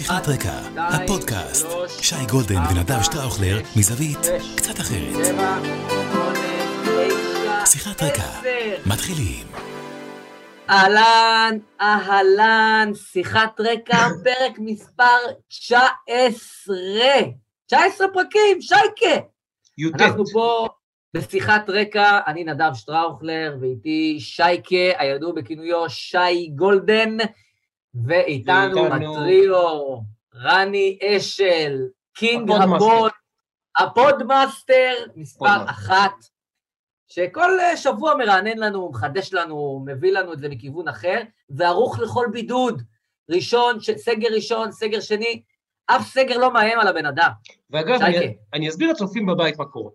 שיחת רקע, הפודקאסט, שי גולדן ונדב שטראוכלר מזווית קצת אחרת. שיחת רקע, מתחילים. אהלן, אהלן, שיחת רקע, פרק מספר 19. 19 פרקים, שייקה. י"ט. אנחנו פה בשיחת רקע, אני נדב שטראוכלר, ואיתי שייקה, הידוע בכינויו שי גולדן, ואיתנו הטריו, רני אשל, king. ה pod, ה podmaster, מספר. אחת, שכל אה, שבוע מרענן לנו, מחדש לנו, מביא לנו את זה מכיוון אחר, וערוך לכל בידוד. ראשון, ש- סגר ראשון, סגר שני, אף סגר לא מאיים על הבן אדם. ואגב, שייקה. אני, אני אסביר לצופים בבית מה קורה.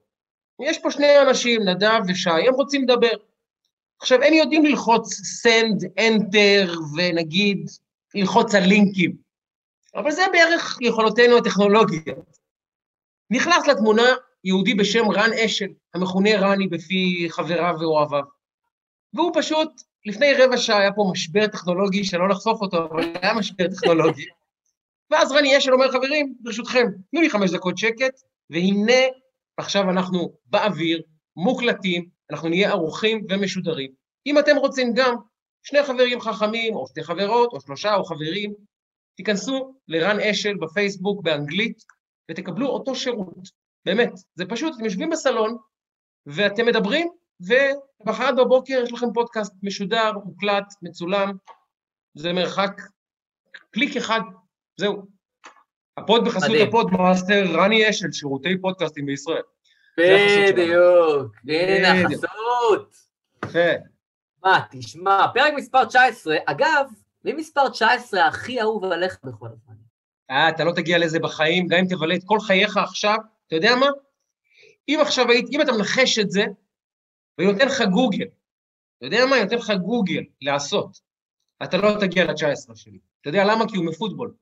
יש פה שני אנשים, נדב ושי, הם רוצים לדבר. עכשיו, הם יודעים ללחוץ send, enter, ונגיד, ללחוץ על לינקים. אבל זה בערך יכולותינו הטכנולוגיות. נכנס לתמונה יהודי בשם רן אשל, המכונה רני בפי חבריו ואוהביו. והוא פשוט, לפני רבע שעה היה פה משבר טכנולוגי שלא לחשוף אותו, אבל היה משבר טכנולוגי. ואז רני אשל אומר, חברים, ברשותכם, תנו לי חמש דקות שקט, והנה, עכשיו אנחנו באוויר, מוקלטים, אנחנו נהיה ערוכים ומשודרים. אם אתם רוצים גם, שני חברים חכמים, או שתי חברות, או שלושה, או חברים, תיכנסו לרן אשל בפייסבוק באנגלית, ותקבלו אותו שירות. באמת, זה פשוט, אתם יושבים בסלון, ואתם מדברים, ומחרת בבוקר יש לכם פודקאסט משודר, מוקלט, מצולם, זה מרחק קליק אחד, זהו. ה pod בחסות מדהים. ה podmaster רני אשל, שירותי פודקאסטים בישראל. בדיוק, הנה. החסות. מה, תשמע, פרק מספר 19, אגב, מי מספר 19 הכי אהוב עליך בכל הזמן? אה, אתה לא תגיע לזה בחיים, גם אם תבלה את כל חייך עכשיו, אתה יודע מה? אם עכשיו היית, אם אתה מנחש את זה, ואני נותן לך גוגל, אתה יודע מה? אני נותן לך גוגל לעשות, אתה לא תגיע ל-19 שלי. אתה יודע למה? כי הוא מפוטבול.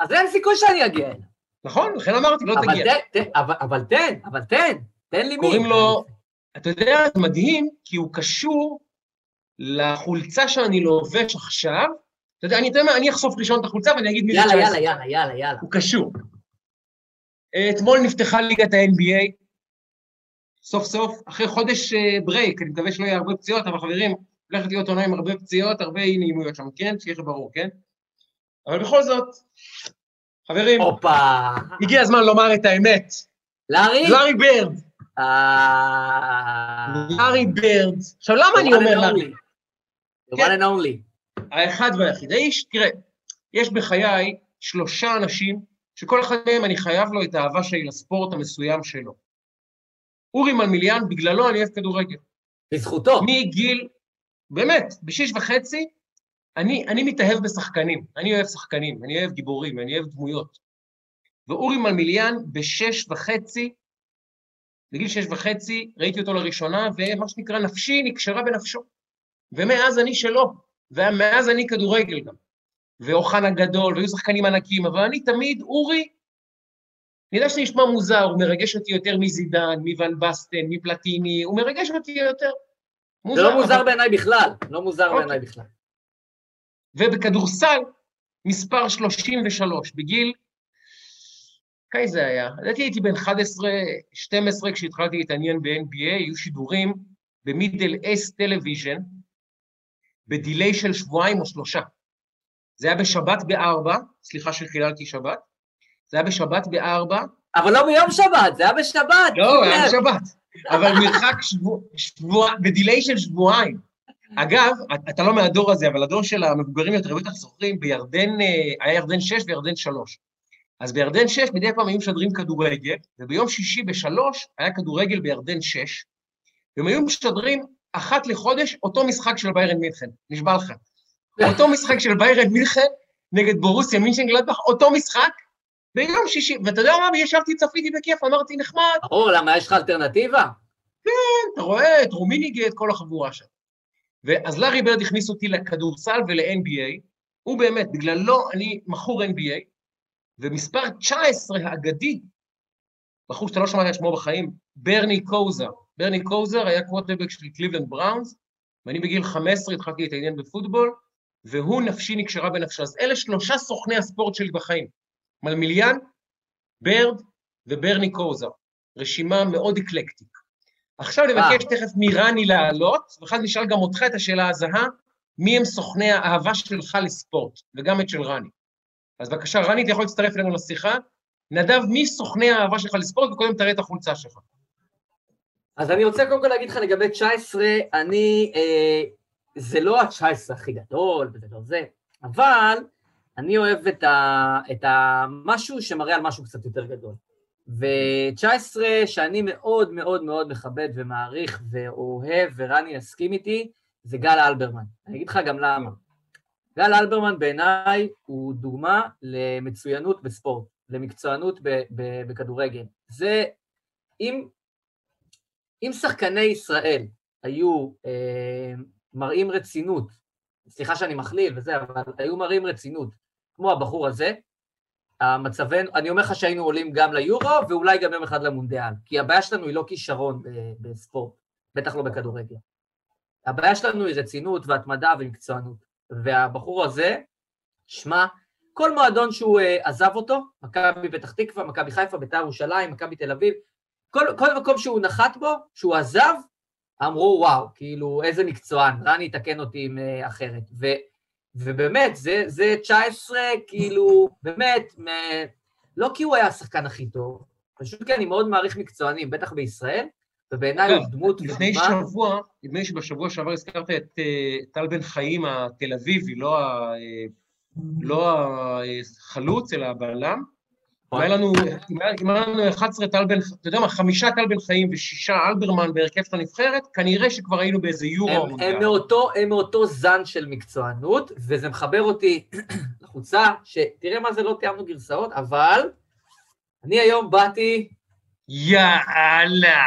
אז אין סיכוי שאני אגיע אליו. נכון? לכן אמרתי, לא אבל תגיע. תן, תן, אבל- אבל תן, אבל תן, תן לי מי. קוראים לו, אתה יודע, זה מדהים, כי הוא קשור לחולצה שאני לובש עכשיו. אתה יודע, אני יודע מה, אני אחשוף ראשון את החולצה ואני אגיד מי זה יאללה, 19. יאללה, יאללה, יאללה, יאללה. הוא קשור. אתמול נפתחה ליגת ה-NBA, סוף סוף, אחרי חודש אה, break, אני מקווה שלא יהיה הרבה פציעות, אבל חברים, הולכת להיות עונה עם הרבה פציעות, הרבה אי נעימויות שם, כן? שיהיה ברור, כן? אבל בכל זאת, חברים. הגיע הזמן לומר את האמת. לארי? לארי ברד, אה... לארי ברד. עכשיו, למה אני אומר לארי? The one and only. האחד והיחיד. האיש, תראה, יש בחיי שלושה אנשים שכל אחד מהם אני חייב לו את האהבה שלי לספורט המסוים שלו. אורי מלמיליאן, בגללו אני אוהב כדורגל. בזכותו. מגיל, באמת, בשש וחצי, אני, אני מתאהב בשחקנים. אני אוהב שחקנים, אני אוהב גיבורים, אני אוהב דמויות. ואורי מלמיליאן, בשש וחצי, בגיל שש וחצי, ראיתי אותו לראשונה, ומה שנקרא, נפשי נקשרה בנפשו. ומאז אני שלו, ומאז אני כדורגל גם. ואוחנה גדול, והיו שחקנים ענקים, אבל אני תמיד, אורי, אני יודע שזה נשמע מוזר, הוא מרגש אותי יותר מזידן, מוואן באסטן, מפלטיני, הוא מרגש אותי יותר. זה לא מוזר אבל- בעיניי בכלל. לא מוזר אוקיי. בעיניי בכלל. ובכדורסל, מספר 33, בגיל, מתי זה היה? לדעתי הייתי בן 11-12 כשהתחלתי להתעניין ב-NBA, היו שידורים ב Middle East Television, בדיליי של שבועיים או שלושה. זה היה בשבת בארבע, סליחה שחיללתי שבת, זה היה בשבת בארבע, אבל לא ביום שבת, זה היה בשבת. לא, היה לב. בשבת, אבל מרחק שבוע, שבוע, בדיליי של שבועיים. אגב, אתה לא מהדור הזה, אבל הדור של המבוגרים יותר בטח זוכרים, בירדן, אה, היה ירדן 6 וירדן 3. אז בירדן 6 מדי פעם היו משדרים כדורגל, וביום שישי בשלוש היה כדורגל בירדן 6, והם היו משדרים אחת לחודש אותו משחק של ביירן מינכן, נשבע לך. אותו משחק של ביירן מינכן נגד בורוסיה מינשן גלדבך, אותו משחק, ביום שישי, ואתה יודע מה, ישבתי, צפיתי בכיף, אמרתי, נחמד, ברור, למה יש לך אלטרנטיבה? אתה רואה את רומיניגה, את כל החבורה שם. ואז לארי ברד הכניס אותי לכדורסל ול-NBA, הוא באמת, בגללו אני מכור NBA, ומספר 19 האגדי, בחור שאתה לא שמעת את שמו בחיים, ברני קוזר. ברני קוזר היה קוורטרבק של קליבלנד בראונס, ואני בגיל 15 התחלתי להתעניין בפוטבול, והוא נפשי נקשרה בנפשו. אז אלה שלושה סוכני הספורט שלי בחיים. מלמיליאן, ברד וברני קוזר. רשימה מאוד אקלקטית. עכשיו אני מבקש תכף מרני לעלות, ואחר כך נשאל גם אותך את השאלה הזהה, מי הם סוכני האהבה שלך לספורט, וגם את של רני. אז בבקשה, רני, אתה יכול להצטרף אלינו לשיחה. נדב, מי סוכני האהבה שלך לספורט, וקודם תראה את החולצה שלך. אז אני רוצה קודם כל להגיד לך לגבי 19, אני, אה, זה לא ה-19 הכי גדול, וזה לא זה, אבל אני אוהב את, ה, את המשהו שמראה על משהו קצת יותר גדול. ו-19 שאני מאוד מאוד מאוד מכבד ומעריך ואוהב, ורני יסכים איתי, זה גל אלברמן. אני אגיד לך גם למה. גל אלברמן בעיניי הוא דוגמה למצוינות בספורט, למקצוענות בכדורגל. זה, אם, אם שחקני ישראל היו אה, מראים רצינות, סליחה שאני מכליל וזה, אבל היו מראים רצינות, כמו הבחור הזה, המצבנו, אני אומר לך שהיינו עולים גם ליורו, ואולי גם יום אחד למונדיאל, כי הבעיה שלנו היא לא כישרון בספורט, בטח לא בכדורגל. הבעיה שלנו היא רצינות והתמדה ומקצוענות. והבחור הזה, שמע, כל מועדון שהוא uh, עזב אותו, מכבי פתח תקווה, מכבי חיפה, בית"ר ירושלים, מכבי תל אביב, כל, כל מקום שהוא נחת בו, שהוא עזב, אמרו, וואו, כאילו, איזה מקצוען, רני יתקן אותי עם uh, אחרת. ו, ובאמת, זה, זה 19, כאילו, באמת, מ... לא כי הוא היה השחקן הכי טוב, פשוט כי אני מאוד מעריך מקצוענים, בטח בישראל, ובעיניי הוא דמות ודוגמה... לפני שבוע, נדמה לי שבשבוע שעבר הזכרת את uh, טל בן חיים התל אביבי, לא, ה, uh, לא החלוץ, אלא. אם היה לנו, אם היה לנו 11 טל בן, אתה יודע מה, חמישה טל בן חיים ושישה אלברמן בהרכב של הנבחרת, כנראה שכבר היינו באיזה יורו הם מאותו זן של מקצוענות, וזה מחבר אותי לחוצה, שתראה מה זה, לא תיאמנו גרסאות, אבל אני היום באתי... יאללה.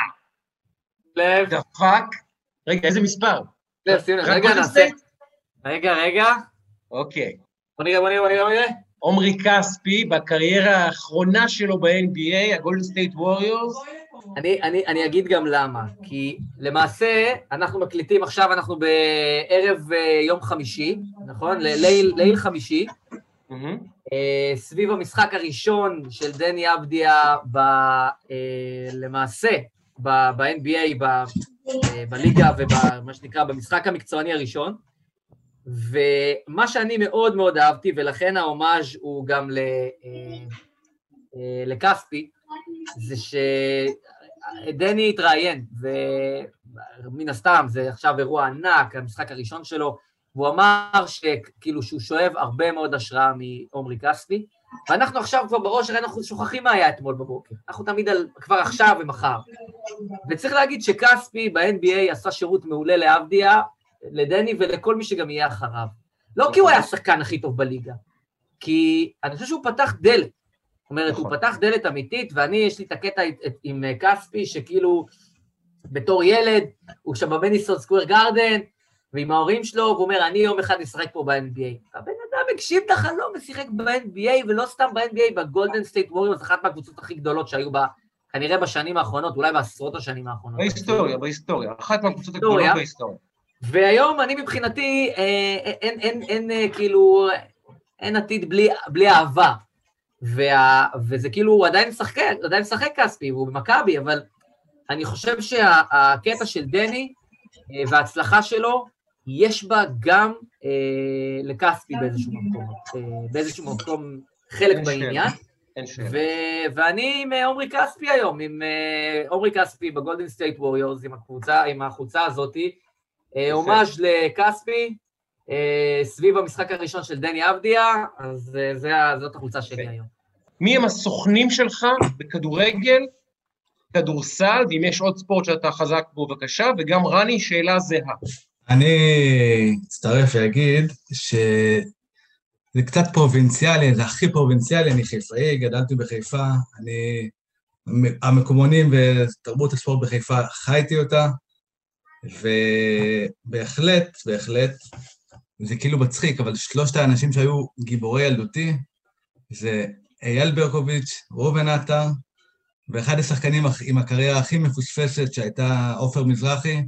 לב. דפק. רגע, איזה מספר? לב, שים לב, רגע, נעשה... רגע, רגע. אוקיי. בוא נראה, בוא נראה, בוא נראה, בוא נראה. עומרי כספי, בקריירה האחרונה שלו ב-NBA, הגולדן סטייט ווריורס. אני, אני, אני אגיד גם למה, כי למעשה אנחנו מקליטים עכשיו, אנחנו בערב אה, יום חמישי, נכון? ליל, ליל חמישי, mm-hmm. סביב המשחק הראשון של דני אבדיה, ב, אה, למעשה, ב-NBA, בליגה ובמה שנקרא במשחק המקצועני הראשון. ומה שאני מאוד מאוד אהבתי, ולכן ההומאז' הוא גם לכספי, זה שדני התראיין, ומן הסתם זה עכשיו אירוע ענק, המשחק הראשון שלו, והוא אמר שכאילו שהוא שואב הרבה מאוד השראה מעומרי כספי, ואנחנו עכשיו כבר בראש, הרי אנחנו שוכחים מה היה אתמול בבוקר. אנחנו תמיד על כבר עכשיו ומחר. וצריך להגיד שכספי ב-NBA עשה שירות מעולה לאבדיה, לדני ולכל מי שגם יהיה אחריו. לא כי הוא היה השחקן הכי טוב בליגה, כי אני חושב שהוא פתח דלת. זאת אומרת, הוא נכון. פתח דלת אמיתית, ואני, יש לי את הקטע עם כספי, שכאילו, בתור ילד, הוא שם במדיסון סקוור גארדן, ועם ההורים שלו, הוא אומר, אני יום אחד אשחק פה ב-NBA. הבן הגשים את החלום ושיחק ב-NBA, ולא סתם ב-NBA, בגולדן סטייט ווריורס, אחת מהקבוצות הכי גדולות שהיו בה, כנראה בשנים האחרונות, אולי בעשרות השנים האחרונות. בהיסטוריה, בהיסטוריה. אחת מהקבוצות הגדולות בהיסטוריה. והיום אני מבחינתי, אה, אין, אין, אין, אין כאילו, אין עתיד בלי, בלי אהבה. וה, וזה כאילו, הוא עדיין משחק, עדיין משחק כספי, והוא במכבי, אבל אני חושב שהקטע של דני אה, וההצלחה שלו, יש בה גם אה, לכספי באיזשהו מקום, אה, באיזשהו מקום חלק בעניין. ו- ואני עם אה, עומרי כספי היום, עם אה, עומרי כספי בגולדן סטייט ווריורס, עם הקבוצה, עם החולצה הזאתי, אה, הומאז' לכספי, אה, סביב המשחק הראשון של דני אבדיה, אז אה, זאת החולצה שלי היום. מי הם הסוכנים שלך בכדורגל, כדורסל, ואם יש עוד ספורט שאתה חזק בו, בבקשה, וגם רני, שאלה זהה. אני אצטרף ואגיד שזה קצת פרובינציאלי, זה הכי פרובינציאלי, אני חיפאי, גדלתי בחיפה, אני... המקומונים ותרבות הספורט בחיפה, חייתי אותה, ובהחלט, בהחלט, זה כאילו מצחיק, אבל שלושת האנשים שהיו גיבורי ילדותי, זה אייל ברקוביץ', ראובן עטר, ואחד השחקנים עם הקריירה הכי מפוספסת שהייתה עופר מזרחי,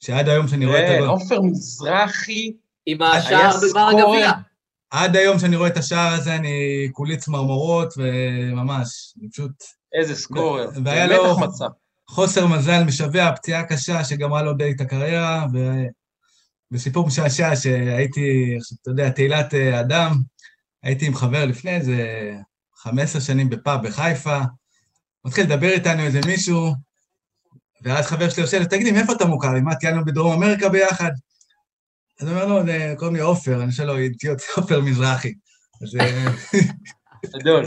שעד היום שאני רואה את הגול... עופר מזרחי עם השער בגמר הגביע. עד היום שאני רואה את השער הזה, אני כולי צמרמורות, וממש, אני פשוט... איזה סקורר, והיה לו חוסר מזל משווע, פציעה קשה שגמרה לו די את הקריירה, ו... וסיפור משעשע שהייתי, אתה יודע, תהילת אה, אדם, הייתי עם חבר לפני איזה 15 שנים בפאב בחיפה, מתחיל לדבר איתנו איזה מישהו, ואז חבר שלי יושב, תגידי, מאיפה אתה מוכר לי? מה, טיילנו בדרום אמריקה ביחד? אז הוא אומר לו, קוראים לי עופר, אני שואל לו, אידיוט, עופר מזרחי. אז... אה, גדול.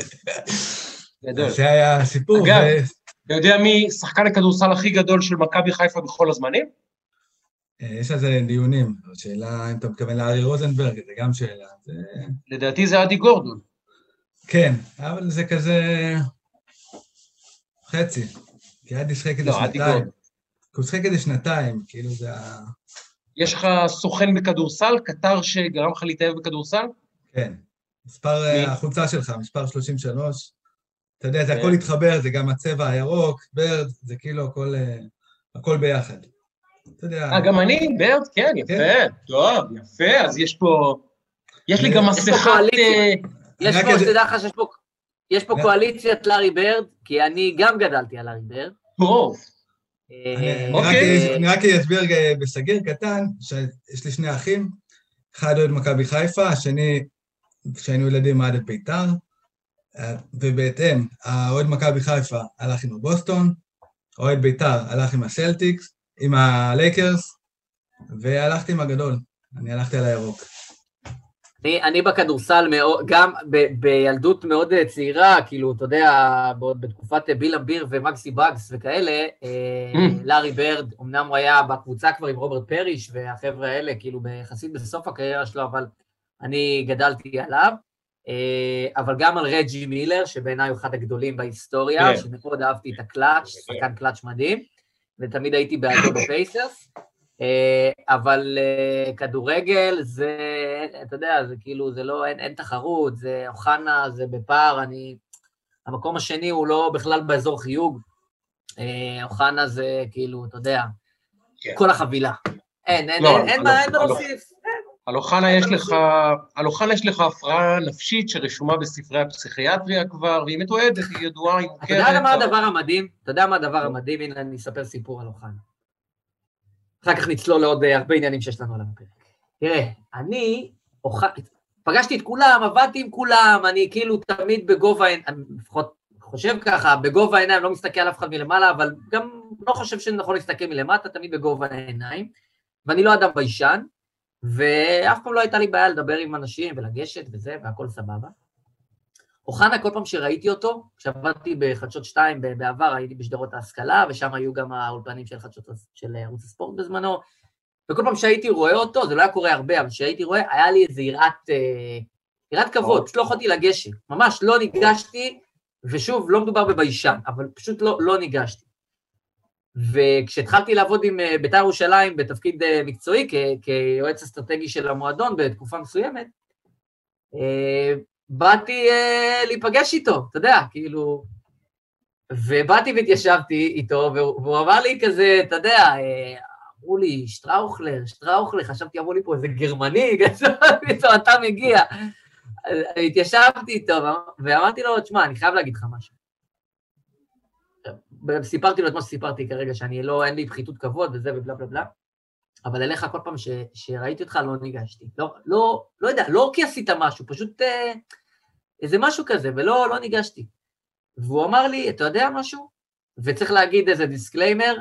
גדול. זה היה הסיפור. אגב, אתה יודע מי שחקן הכדורסל הכי גדול של מכבי חיפה בכל הזמנים? אה, יש על זה דיונים, שאלה אם אתה מתכוון לארי רוזנברג, זה גם שאלה. לדעתי זה אדי גורדון. כן, אבל זה כזה חצי. כי אדי שחק איזה שנתיים. הוא שחק איזה שנתיים, כאילו זה ה... יש לך סוכן בכדורסל, קטר שגרם לך להתאהב בכדורסל? כן. מספר אה, החולצה שלך, מספר 33. אתה יודע, זה הכל התחבר, זה גם הצבע הירוק, ברד, זה כאילו הכל, אה, הכל ביחד. אתה יודע... אה, גם אני, ברד? כן, יפה. כן. טוב, יפה, אז יש פה... יש לי גם מסכת... יש פה, שתדע לך שיש פה... יש פה קואליציית לארי ברד, כי אני גם גדלתי על לארי ברד. טוב. אוקיי. אני רק אסביר בסוגר קטן, שיש לי שני אחים, אחד אוהד מכבי חיפה, השני, כשהיינו ילדים, אוהד את בית"ר, ובהתאם, האוהד מכבי חיפה הלך עם הבוסטון, אוהד בית"ר הלך עם הסלטיקס, עם הלייקרס, והלכתי עם הגדול, אני הלכתי על הירוק. אני, אני בכדורסל גם ב, בילדות מאוד אה, צעירה, כאילו, אתה יודע, בתקופת אה, ביל אמביר ומקסי בגס וכאלה, אה, mm. לארי ברד, אמנם הוא היה בקבוצה כבר עם רוברט פריש והחבר'ה האלה, כאילו, יחסית בסוף הקריירה שלו, אבל אני גדלתי עליו. אבל גם על רג'י מילר, שבעיניי הוא אחד הגדולים בהיסטוריה, yeah. כן. שמאוד אהבתי את הקלאץ', שחקן קלאץ' מדהים, ותמיד הייתי בעדו בפייסרס. אה, אבל אה, כדורגל זה, אתה יודע, זה כאילו, זה לא, אין, אין תחרות, זה אוחנה, זה בפער, אני... המקום השני הוא לא בכלל באזור חיוג. אה, אוחנה זה כאילו, אתה יודע, כן. כל החבילה. אין, אין, לא, אין, אין מה להוסיף. על אוחנה יש לך, על אוחנה יש לך הפרעה נפשית שרשומה בספרי הפסיכיאטריה כבר, והיא מתועדת, היא ידועה, היא מוכרת. אתה יודע מה הדבר המדהים? אתה יודע מה הדבר המדהים? הנה, אני אספר סיפור על אוחנה. אחר כך נצלול לעוד אה, הרבה עניינים שיש לנו על הפרק. תראה, אני אוכל... פגשתי את כולם, עבדתי עם כולם, אני כאילו תמיד בגובה, אני לפחות חושב ככה, בגובה העיניים, לא מסתכל על אף אחד מלמעלה, אבל גם לא חושב שנכון להסתכל מלמטה, תמיד בגובה העיניים, ואני לא אדם ביישן, ואף פעם לא הייתה לי בעיה לדבר עם אנשים ולגשת וזה, והכל סבבה. אוחנה, כל פעם שראיתי אותו, כשעבדתי בחדשות 2 בעבר, הייתי בשדרות ההשכלה, ושם היו גם האולפנים של חדשות של ערוץ הספורט בזמנו, וכל פעם שהייתי רואה אותו, זה לא היה קורה הרבה, אבל כשהייתי רואה, היה לי איזו יראת, אה, יראת כבוד, פשוט לא יכולתי לגשת, ממש לא ניגשתי, ושוב, לא מדובר בביישן, אבל פשוט לא, לא ניגשתי. וכשהתחלתי לעבוד עם אה, בית"ר ירושלים בתפקיד אה, מקצועי, כיועץ אסטרטגי של המועדון בתקופה מסוימת, באתי אה, להיפגש איתו, אתה יודע, כאילו... ובאתי והתיישבתי איתו, והוא אמר לי כזה, אתה יודע, אה, אמרו לי, שטראוכלר, שטראוכלר, חשבתי, אמרו לי פה איזה גרמני, פתאום אתה מגיע. התיישבתי איתו, ואמרתי לו, תשמע, אני חייב להגיד לך משהו. סיפרתי לו את מה שסיפרתי כרגע, שאני לא, אין לי פחיתות כבוד וזה ובלה בלה בלה. אבל אליך כל פעם ש, שראיתי אותך לא ניגשתי. לא, לא, לא יודע, לא כי עשית משהו, פשוט אה, איזה משהו כזה, ולא לא ניגשתי. והוא אמר לי, אתה יודע משהו? וצריך להגיד איזה disclaimer,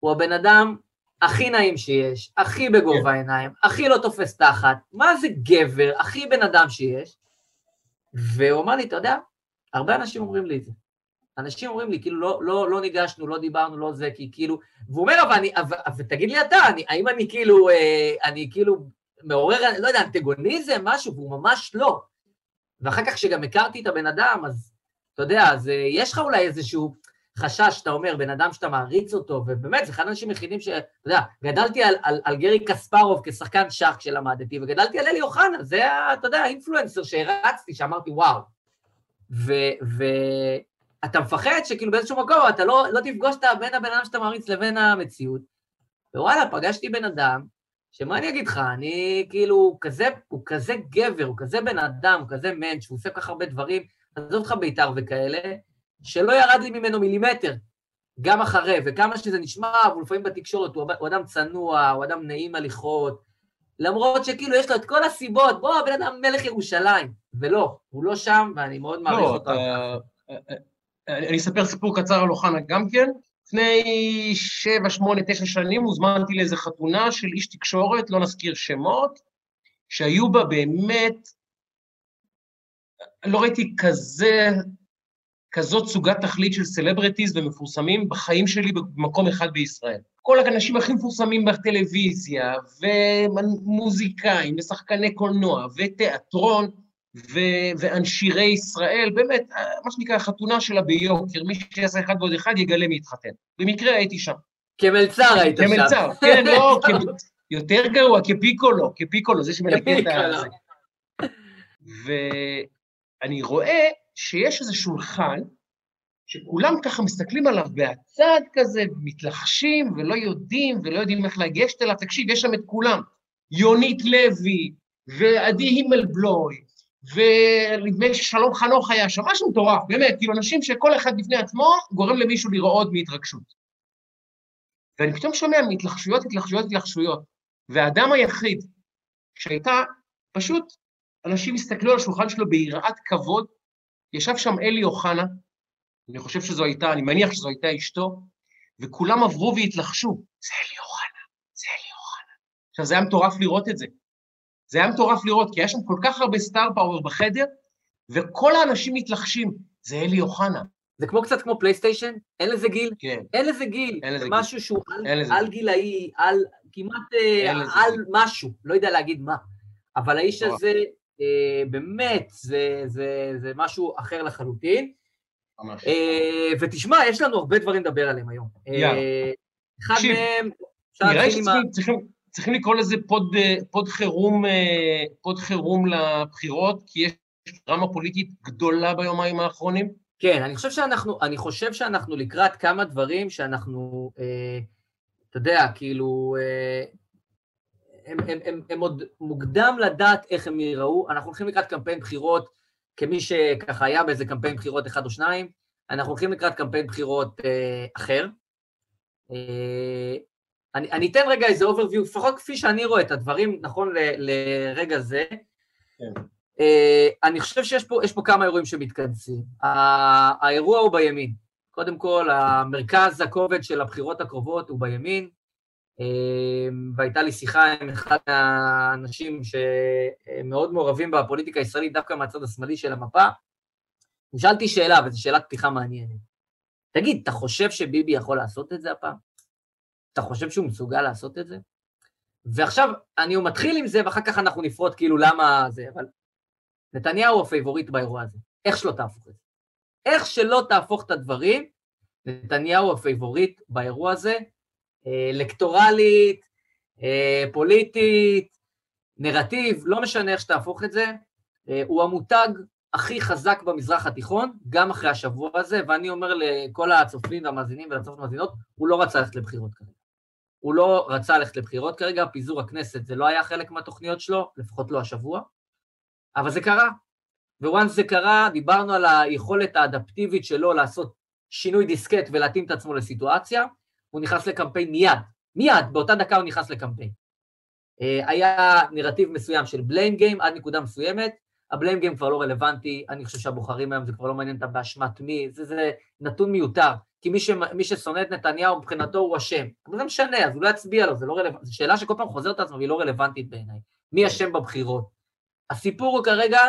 הוא הבן אדם הכי נעים שיש, הכי בגובה כן. העיניים, הכי לא תופס תחת, מה זה גבר, הכי בן אדם שיש. והוא אמר לי, אתה יודע, הרבה אנשים אומרים לי את זה. אנשים אומרים לי, כאילו, לא, לא, לא ניגשנו, לא דיברנו, לא זה, כי כאילו... והוא אומר, אבל אני, אבל, אבל תגיד לי אתה, אני, האם אני כאילו, אה, אני כאילו מעורר, לא יודע, אנטגוניזם, משהו, והוא ממש לא. ואחר כך, כשגם הכרתי את הבן אדם, אז אתה יודע, אז אה, יש לך אולי איזשהו חשש, שאתה אומר, בן אדם שאתה מעריץ אותו, ובאמת, זה אחד האנשים היחידים ש... אתה יודע, גדלתי על, על, על גרי קספרוב כשחקן שח כשלמדתי, וגדלתי על אלי אוחנה, זה, אתה יודע, האינפלואנסר שהרצתי, שאמרתי, וואו. ו... ו... אתה מפחד שכאילו באיזשהו מקום אתה לא, לא תפגוש את בין הבן אדם שאתה מעריץ לבין המציאות. ווואלה, פגשתי בן אדם שמה אני אגיד לך, אני כאילו, הוא כזה, הוא כזה גבר, הוא כזה בן אדם, הוא כזה מענץ', הוא עושה כל כך הרבה דברים, עזוב אותך בית"ר וכאלה, שלא ירד לי ממנו מילימטר, גם אחרי, וכמה שזה נשמע, אבל לפעמים בתקשורת, הוא, הוא אדם צנוע, הוא אדם נעים הליכות, למרות שכאילו יש לו את כל הסיבות, בוא, הבן אדם מלך ירושלים, ולא, הוא לא שם, ואני מאוד מעריך לא, אותו. אתה... אני אספר סיפור קצר על אוחנה גם כן. לפני שבע, שמונה, תשע שנים הוזמנתי לאיזו חתונה של איש תקשורת, לא נזכיר שמות, שהיו בה באמת, לא ראיתי כזה, כזאת סוגת תכלית של סלבריטיז ומפורסמים בחיים שלי במקום אחד בישראל. כל האנשים הכי מפורסמים בטלוויזיה, ומוזיקאים, ושחקני קולנוע, ותיאטרון, ו- ואנשירי ישראל, באמת, מה שנקרא, חתונה שלה ביוקר, מי שיעשה אחד ועוד אחד יגלה מי יתחתן. במקרה הייתי שם. כמלצר היית שם. כמלצר, כן, לא, כ... יותר גרוע, כפיקולו, כפיקולו, זה שמנקה את ה... ואני רואה שיש איזה שולחן, שכולם ככה מסתכלים עליו מהצד כזה, מתלחשים ולא יודעים, ולא יודעים איך לגשת אליו. תקשיב, יש שם את כולם. יונית לוי, ועדי הימלבלוי, ונדמה לי ששלום חנוך היה שם, משהו מטורף, באמת, כאילו אנשים שכל אחד בפני עצמו גורם למישהו לרעוד מהתרגשות. ואני פתאום שומע מהתלחשויות, התלחשויות, התלחשויות, והאדם היחיד שהייתה, פשוט אנשים הסתכלו על השולחן שלו ביראת כבוד, ישב שם אלי אוחנה, אני חושב שזו הייתה, אני מניח שזו הייתה אשתו, וכולם עברו והתלחשו, זה אלי אוחנה, זה אלי אוחנה. עכשיו, זה היה מטורף לראות את זה. זה היה מטורף לראות, כי היה שם כל כך הרבה סטאר פאוור בחדר, וכל האנשים מתלחשים, זה אלי אוחנה. זה כמו קצת כמו פלייסטיישן, אין לזה גיל? כן. אין לזה גיל, אין לזה זה גיל. משהו שהוא על, על גיל. גילאי, על כמעט אה, על גיל. משהו, לא יודע להגיד מה. אבל האיש נורא. הזה, אה, באמת, זה, זה, זה משהו אחר לחלוטין. ממש. אה, ותשמע, יש לנו הרבה דברים לדבר עליהם היום. אה, יאללה. אחד תקשיב, מהם, נראה. שצריכים צריכים, לקרוא לזה pod, אה, pod, חירום, אה, pod חירום לבחירות, כי יש דרמה פוליטית גדולה ביומיים האחרונים. כן, אני חושב שאנחנו, אני חושב שאנחנו לקראת כמה דברים שאנחנו, אה, אתה יודע, כאילו, אה, הם, הם, הם, הם עוד מוקדם לדעת איך הם ייראו. אנחנו הולכים לקראת קמפיין בחירות, כמי שככה היה באיזה קמפיין בחירות אחד או שניים, אנחנו הולכים לקראת קמפיין בחירות אה, אחר. אה, אני, אני אתן רגע איזה overview, לפחות כפי שאני רואה את הדברים, נכון ל, לרגע זה. כן. אה, אני חושב שיש פה, יש פה כמה אירועים שמתכנסים. האירוע הוא בימין. קודם כל, המרכז הכובד של הבחירות הקרובות הוא בימין, אה, והייתה לי שיחה עם אחד מהאנשים שמאוד מעורבים בפוליטיקה הישראלית, דווקא מהצד השמאלי של המפה. שאלתי שאלה, וזו שאלת פתיחה מעניינת. תגיד, אתה חושב שביבי יכול לעשות את זה הפעם? אתה חושב שהוא מסוגל לעשות את זה? ועכשיו, אני מתחיל עם זה, ואחר כך אנחנו נפרוט כאילו למה זה, אבל נתניהו הפייבוריט באירוע הזה. איך שלא תהפוך את זה. איך שלא תהפוך את הדברים, נתניהו הפייבוריט באירוע הזה, אה, אלקטורלית, אה, פוליטית, נרטיב, לא משנה איך שתהפוך את זה, אה, הוא המותג הכי חזק במזרח התיכון, גם אחרי השבוע הזה, ואני אומר לכל הצופים והמאזינים ולצופות המאזינות, הוא לא רצה ללכת לבחירות כרגע. הוא לא רצה ללכת לבחירות כרגע, פיזור הכנסת זה לא היה חלק מהתוכניות שלו, לפחות לא השבוע, אבל זה קרה. וואנס זה קרה, דיברנו על היכולת האדפטיבית שלו לעשות שינוי דיסקט ולהתאים את עצמו לסיטואציה, הוא נכנס לקמפיין מיד, מיד, באותה דקה הוא נכנס לקמפיין. אה, היה נרטיב מסוים של בליים גיים עד נקודה מסוימת, הבליים גיים כבר לא רלוונטי, אני חושב שהבוחרים היום זה כבר לא מעניין אותם באשמת מי, זה, זה נתון מיותר, כי מי, ש, מי ששונא את נתניהו מבחינתו הוא אשם, אבל זה משנה, אז הוא לא יצביע לו, לא זו שאלה שכל פעם חוזרת את עצמה והיא לא רלוונטית בעיניי, מי אשם בבחירות? הסיפור הוא כרגע,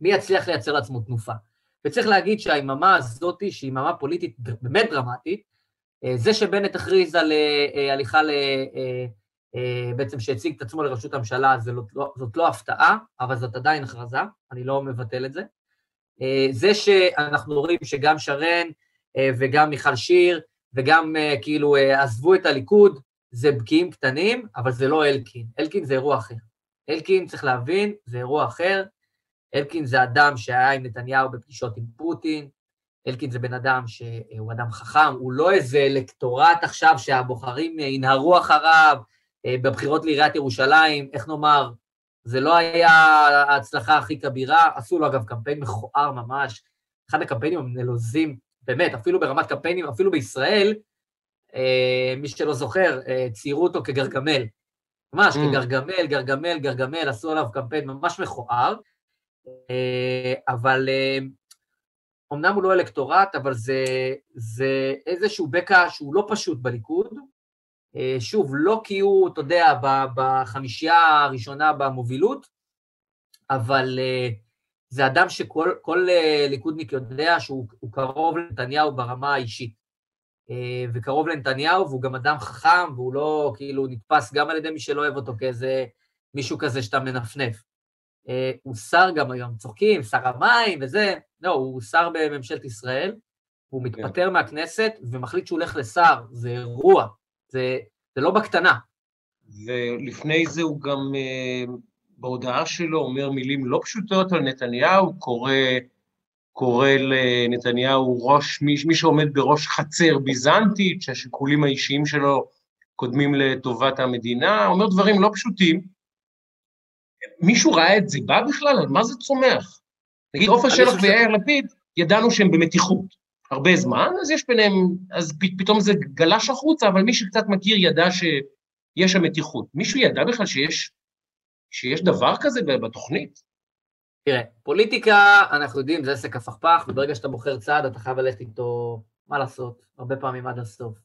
מי יצליח לייצר לעצמו תנופה. וצריך להגיד שהיממה הזאת, שהיא יממה פוליטית באמת דרמטית, אה, זה שבנט הכריז על הליכה ל... אה, אה, בעצם שהציג את עצמו לראשות הממשלה, לא, לא, זאת לא הפתעה, אבל זאת עדיין הכרזה, אני לא מבטל את זה. זה שאנחנו רואים שגם שרן וגם מיכל שיר וגם אה, כאילו אה, עזבו את הליכוד, זה בקיעים קטנים, אבל זה לא אלקין. אלקין זה אירוע אחר. אלקין, צריך להבין, זה אירוע אחר. אלקין זה אדם שהיה עם נתניהו בפגישות עם פוטין, אלקין זה בן אדם שהוא אדם חכם, הוא לא איזה אלקטורט עכשיו שהבוחרים ינהרו אחריו, אה, בבחירות לעיריית ירושלים, איך נאמר, זה לא היה ההצלחה הכי כבירה, עשו לו אגב קמפיין מכוער ממש, אחד הקמפיינים הנלוזים, באמת, אפילו ברמת קמפיינים, אפילו בישראל, אה, מי שלא זוכר, אה, ציירו אותו כגרגמל. ממש, mm. כגרגמל, גרגמל, גרגמל, עשו עליו קמפיין ממש מכוער, אה, אבל אה, אמנם הוא לא אלקטורט, אבל זה, זה איזשהו בקע שהוא לא פשוט בליכוד. אה, שוב, לא כי הוא, אתה יודע, בחמישייה הראשונה במובילות, אבל זה אדם שכל ליכודניק יודע שהוא קרוב לנתניהו ברמה האישית. וקרוב לנתניהו, והוא גם אדם חכם, והוא לא כאילו נתפס גם על ידי מי שלא אוהב אותו כאיזה מישהו כזה שאתה מנפנף. אה, הוא שר גם היום, צוחקים, שר המים וזה, לא, הוא שר בממשלת ישראל, הוא כן. מתפטר מהכנסת ומחליט שהוא הולך לשר, זה אירוע, זה, זה לא בקטנה. ולפני זה הוא גם בהודעה שלו אומר מילים לא פשוטות על נתניהו, קורא, קורא לנתניהו ראש, מי, מי שעומד בראש חצר ביזנטית, שהשיקולים האישיים שלו קודמים לטובת המדינה, אומר דברים לא פשוטים, מישהו ראה את זה בא בכלל? על מה זה צומח? נגיד עופר שלח ויאיר לפיד, ידענו שהם במתיחות הרבה זמן, אז יש ביניהם, אז פתאום זה גלש החוצה, אבל מי שקצת מכיר ידע שיש שם מתיחות. מישהו ידע בכלל שיש, שיש דבר כזה בתוכנית? תראה, פוליטיקה, אנחנו יודעים, זה עסק הפכפך, וברגע שאתה בוחר צעד, אתה חייב ללכת איתו, מה לעשות, הרבה פעמים עד הסוף.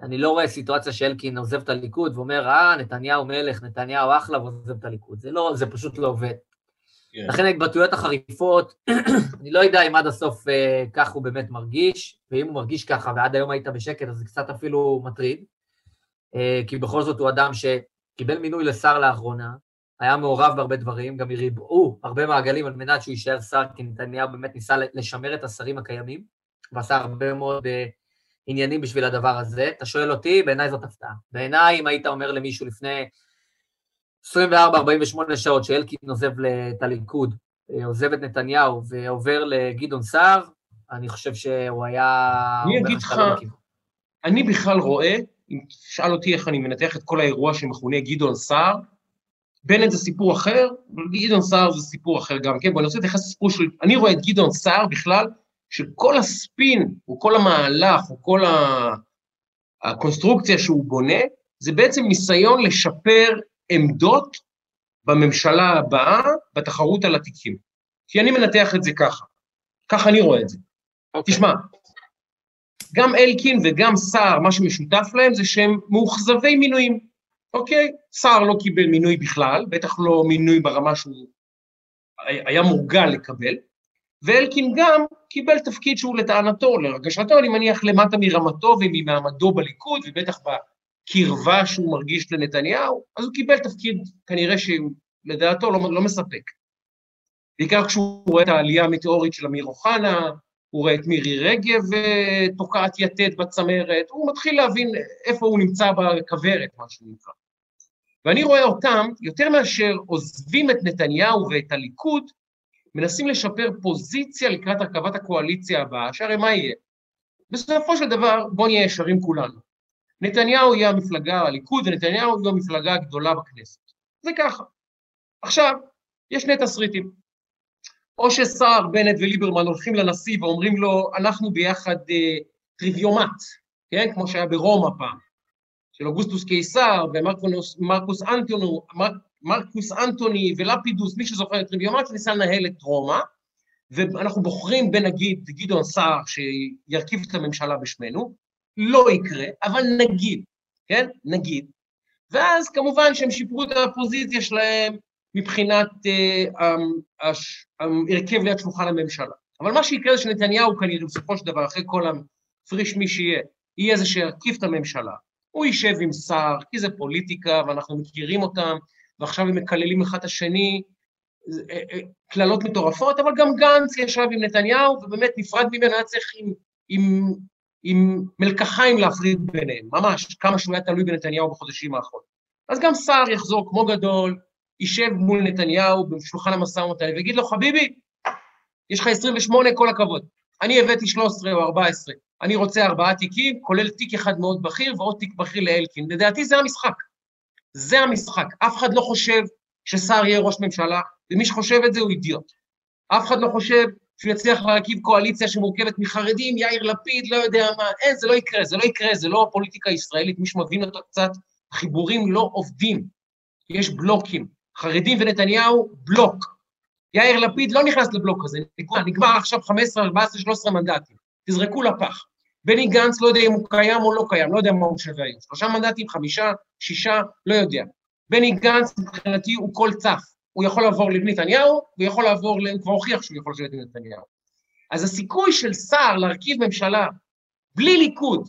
אני לא רואה סיטואציה שאלקין עוזב את הליכוד ואומר, אה, נתניהו מלך, נתניהו אחלה, ועוזב את הליכוד. זה לא, זה פשוט לא עובד. Yeah. כן. לכן ההתבטאויות החריפות, אני לא יודע אם עד הסוף אה, כך הוא באמת מרגיש, ואם הוא מרגיש ככה ועד היום היית בשקט, אז זה קצת אפילו מטריד, אה, כי בכל זאת הוא אדם שקיבל מינוי לשר לאחרונה, היה מעורב בהרבה דברים, גם ריבעו הרבה מעגלים על מנת שהוא יישאר שר, כי נתניהו באמת ניסה לשמר את השרים הקיימים, ועשה הרבה מאוד אה, עניינים בשביל הדבר הזה. אתה שואל אותי, בעיניי זאת הפתעה. בעיניי, אם היית אומר למישהו לפני 24-48 שעות שאלקין עוזב את הליכוד, אה, עוזב את נתניהו ועובר לגדעון סער, אני חושב שהוא היה... אני אגיד לך, לא אני בכלל רואה, אם תשאל אותי איך אני מנתח את כל האירוע שמכונה גדעון סער, בנט זה סיפור אחר, גדעון סער זה סיפור אחר גם כן, בוא אני רוצה להתייחס לסיפור של... אני רואה את גדעון סער בכלל שכל הספין, או כל המהלך, או כל הקונסטרוקציה שהוא בונה, זה בעצם ניסיון לשפר עמדות בממשלה הבאה בתחרות על התיקים. כי אני מנתח את זה ככה, ככה אני רואה את זה. Okay. אוקיי. תשמע, גם אלקין וגם סער, מה שמשותף להם זה שהם מאוכזבי מינויים, אוקיי? סער לא קיבל מינוי בכלל, בטח לא מינוי ברמה שהוא היה מורגל לקבל, ואלקין גם קיבל תפקיד שהוא לטענתו, להרגשתו, אני מניח, למטה מרמתו וממעמדו בליכוד, ובטח בקרבה שהוא מרגיש לנתניהו, אז הוא קיבל תפקיד כנראה שלדעתו לא, לא מספק. בעיקר כשהוא רואה את העלייה המטאורית של אמיר אוחנה, הוא רואה את מירי רגב אה, תוקעת יתד בצמרת, הוא מתחיל להבין איפה הוא נמצא בכוורת, מה שהוא נקרא. ואני רואה אותם, יותר מאשר עוזבים את נתניהו ואת הליכוד, מנסים לשפר פוזיציה לקראת הרכבת הקואליציה הבאה, שהרי מה יהיה? בסופו של דבר, בואו נהיה ישרים כולנו. נתניהו יהיה המפלגה, הליכוד ונתניהו יהיו המפלגה הגדולה בכנסת. זה ככה. עכשיו, יש שני תסריטים. או שסער, בנט וליברמן הולכים לנשיא ואומרים לו, אנחנו ביחד אה, טריוויומט, כן? כמו שהיה ברומא פעם, של אוגוסטוס קיסר ומרקוס אנטונו, מרקוס אנטוני ולפידוס, מי שזוכר את טריוויומט, שניסה לנהל את רומא, ואנחנו בוחרים בנגיד גדעון סער שירכיב את הממשלה בשמנו, לא יקרה, אבל נגיד, כן? נגיד. ואז כמובן שהם שיפרו את הפוזיציה שלהם מבחינת ההרכב uh, ליד שולחן הממשלה. אבל מה שיקרה זה שנתניהו כנראה בסופו של דבר, אחרי כל הפריש מי שיהיה, יהיה זה שירכיב את הממשלה. הוא יישב עם סער, כי זה פוליטיקה ואנחנו מכירים אותם, ועכשיו הם מקללים אחד את השני, אה, אה, קללות מטורפות, אבל גם גנץ ישב עם נתניהו, ובאמת נפרד ממנו, היה צריך עם, עם, עם מלקחיים להפריד ביניהם, ממש, כמה שהוא היה תלוי בנתניהו בחודשים האחרונים. אז גם סער יחזור כמו גדול, יישב מול נתניהו בשולחן המשא ומתן ויגיד לו, חביבי, יש לך 28, כל הכבוד. אני הבאתי 13 או 14, אני רוצה ארבעה תיקים, כולל תיק אחד מאוד בכיר ועוד תיק בכיר לאלקין. לדעתי זה המשחק. זה המשחק. אף אחד לא חושב שסער יהיה ראש ממשלה, ומי שחושב את זה הוא אידיוט. אף אחד לא חושב שהוא יצליח להרכיב קואליציה שמורכבת מחרדים, יאיר לפיד, לא יודע מה, אין, זה לא יקרה, זה לא יקרה, זה לא הפוליטיקה הישראלית, מי שמבין אותו קצת, החיבורים לא עובדים, יש בלוקים. חרדים ונתניהו, בלוק. יאיר לפיד לא נכנס לבלוק הזה, נגמר, נגמר עכשיו 15, 14, 13 מנדטים, תזרקו לפח. בני גנץ לא יודע אם הוא קיים או לא קיים, לא יודע מה הוא שווה היום. שלושה מנדטים, חמישה, שישה, לא יודע. בני גנץ מבחינתי הוא כל צף. הוא יכול לעבור לבני נתניהו, הוא יכול לעבור, הוא כבר הוכיח שהוא יכול לשבת עם נתניהו. אז הסיכוי של סער להרכיב ממשלה בלי ליכוד,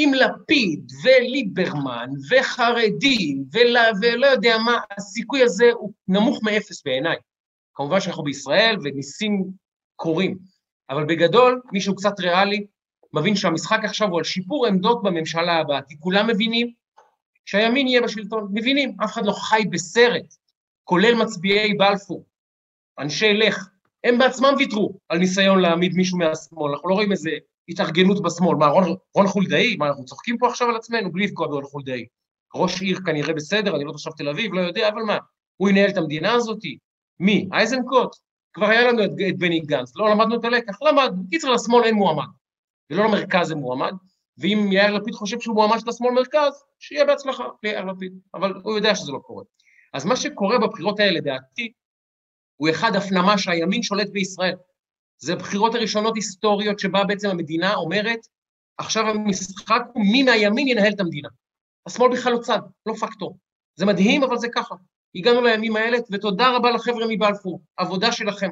עם לפיד וליברמן וחרדים ולא, ולא יודע מה, הסיכוי הזה הוא נמוך מאפס בעיניי. כמובן שאנחנו בישראל וניסים קורים, אבל בגדול, מי שהוא קצת ריאלי, מבין שהמשחק עכשיו הוא על שיפור עמדות בממשלה הבאה, כי כולם מבינים שהימין יהיה בשלטון, מבינים, אף אחד לא חי בסרט, כולל מצביעי בלפור, אנשי לך, הם בעצמם ויתרו על ניסיון להעמיד מישהו מהשמאל, אנחנו לא רואים איזה התארגנות בשמאל, מה, רון, רון חולדאי? מה, אנחנו צוחקים פה עכשיו על עצמנו? בלי לפגוע ברון חולדאי. ראש עיר כנראה בסדר, אני לא תושב תל אביב, לא יודע, אבל מה, הוא ינהל את המדינה הזאת? מי? אייזנקוט? כבר היה לנו את, את בני גנץ, לא למדנו את הלקח? למדנו. קיצר, לשמאל אין מועמד, ולא למרכז אין מועמד, ואם יאיר לפיד חושב שהוא מועמד של השמאל מרכז, שיהיה בהצלחה ליאיר לפיד, אבל הוא יודע שזה לא קורה. אז מה שקורה בבחירות האלה, לדעתי, הוא אחד, הפנמה שהימין שולט בישראל. זה הבחירות הראשונות היסטוריות שבה בעצם המדינה אומרת, עכשיו המשחק הוא מי מהימין ינהל את המדינה. השמאל בכלל לא צד, לא פקטור. זה מדהים, אבל זה ככה. הגענו לימים האלה, ותודה רבה לחבר'ה מבלפור, עבודה שלכם.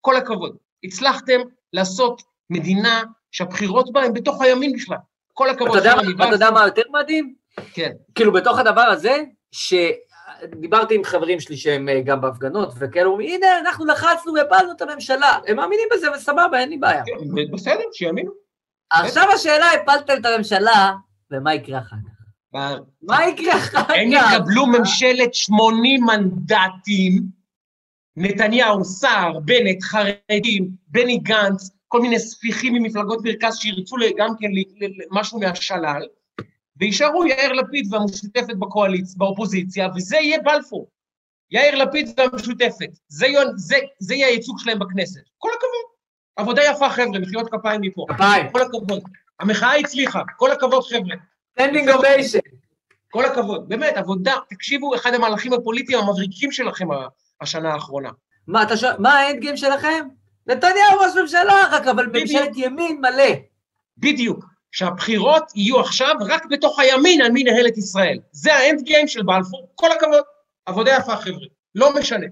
כל הכבוד. הצלחתם לעשות מדינה שהבחירות בה הן בתוך הימין בכלל. כל הכבוד. אתה יודע מה יותר מדהים? כן. כאילו, בתוך הדבר הזה, ש... דיברתי עם חברים שלי שהם אה, גם בהפגנות, וכאלה אומרים, הנה, אנחנו לחצנו והפלנו את הממשלה. הם מאמינים בזה, וסבבה, אין לי בעיה. כן, בסדר, שיאמינו. עכשיו השאלה, הפלתם את הממשלה, ומה יקרה אחר כך? מה יקרה אחר כך? הם יקבלו ממשלת 80 מנדטים, נתניהו, סער, בנט, חרדים, בני גנץ, כל מיני ספיחים ממפלגות מרכז שירצו גם כן משהו מהשלל, ויישארו יאיר לפיד והמשותפת בקואליציה, באופוזיציה, וזה יהיה בלפור. יאיר לפיד והמשותפת. זה, זה, זה יהיה הייצוג שלהם בכנסת. כל הכבוד. עבודה יפה, חבר'ה, מחיאות כפיים מפה. כפיים. כל הכבוד. המחאה הצליחה, כל הכבוד, חבר'ה. standing ovation. כל הכבוד, באמת, עבודה, תקשיבו, אחד המהלכים הפוליטיים המבריקים שלכם השנה האחרונה. מה, אתה שואל, מה ה end game שלכם? נתניהו ראש ממשלה, רק אבל ממשלת ימין מלא. בדיוק. שהבחירות יהיו עכשיו רק בתוך הימין על מי נהל את ישראל. זה האנד גיים של בלפור, כל הכבוד. עבודה יפה, חבר'ה, לא משנה.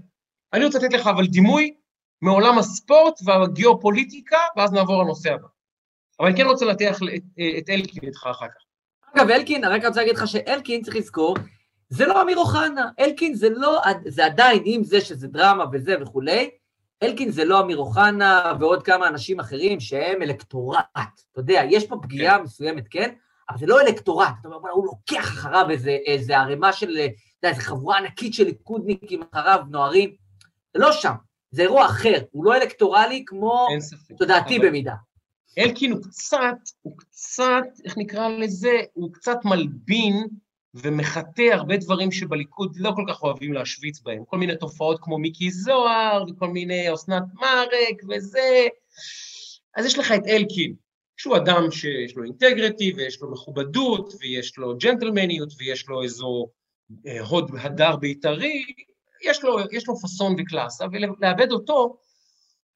אני רוצה לתת לך אבל דימוי מעולם הספורט והגיאופוליטיקה, ואז נעבור לנושא הבא. אבל אני כן רוצה לנתח את, את אלקין איתך אחר כך. אגב, אלקין, רק רוצה להגיד לך שאלקין, צריך לזכור, זה לא אמיר אוחנה, אלקין זה לא, זה עדיין, עם זה שזה דרמה וזה וכולי, אלקין זה לא אמיר אוחנה ועוד כמה אנשים אחרים שהם אלקטורט. אתה יודע, יש פה פגיעה כן. מסוימת, כן? אבל זה לא אלקטורט. אתה אומר, הוא לוקח אחריו איזה, איזה ערימה של, אתה יודע, איזה חבורה ענקית של ליכודניקים אחריו, נוערים. זה לא שם, זה אירוע אחר. הוא לא אלקטורלי כמו תודעתי אבל... במידה. אלקין הוא קצת, הוא קצת, איך נקרא לזה? הוא קצת מלבין ומחטא הרבה דברים שבליכוד לא כל כך אוהבים להשוויץ בהם, כל מיני תופעות כמו מיקי זוהר, וכל מיני אסנת מארק וזה. אז יש לך את אלקין, שהוא אדם שיש לו אינטגריטי ויש לו מכובדות ויש לו ג'נטלמניות ויש לו איזו אה, הוד הדר בית"רי, יש לו, יש לו פאסון וקלאסה, ולאבד אותו,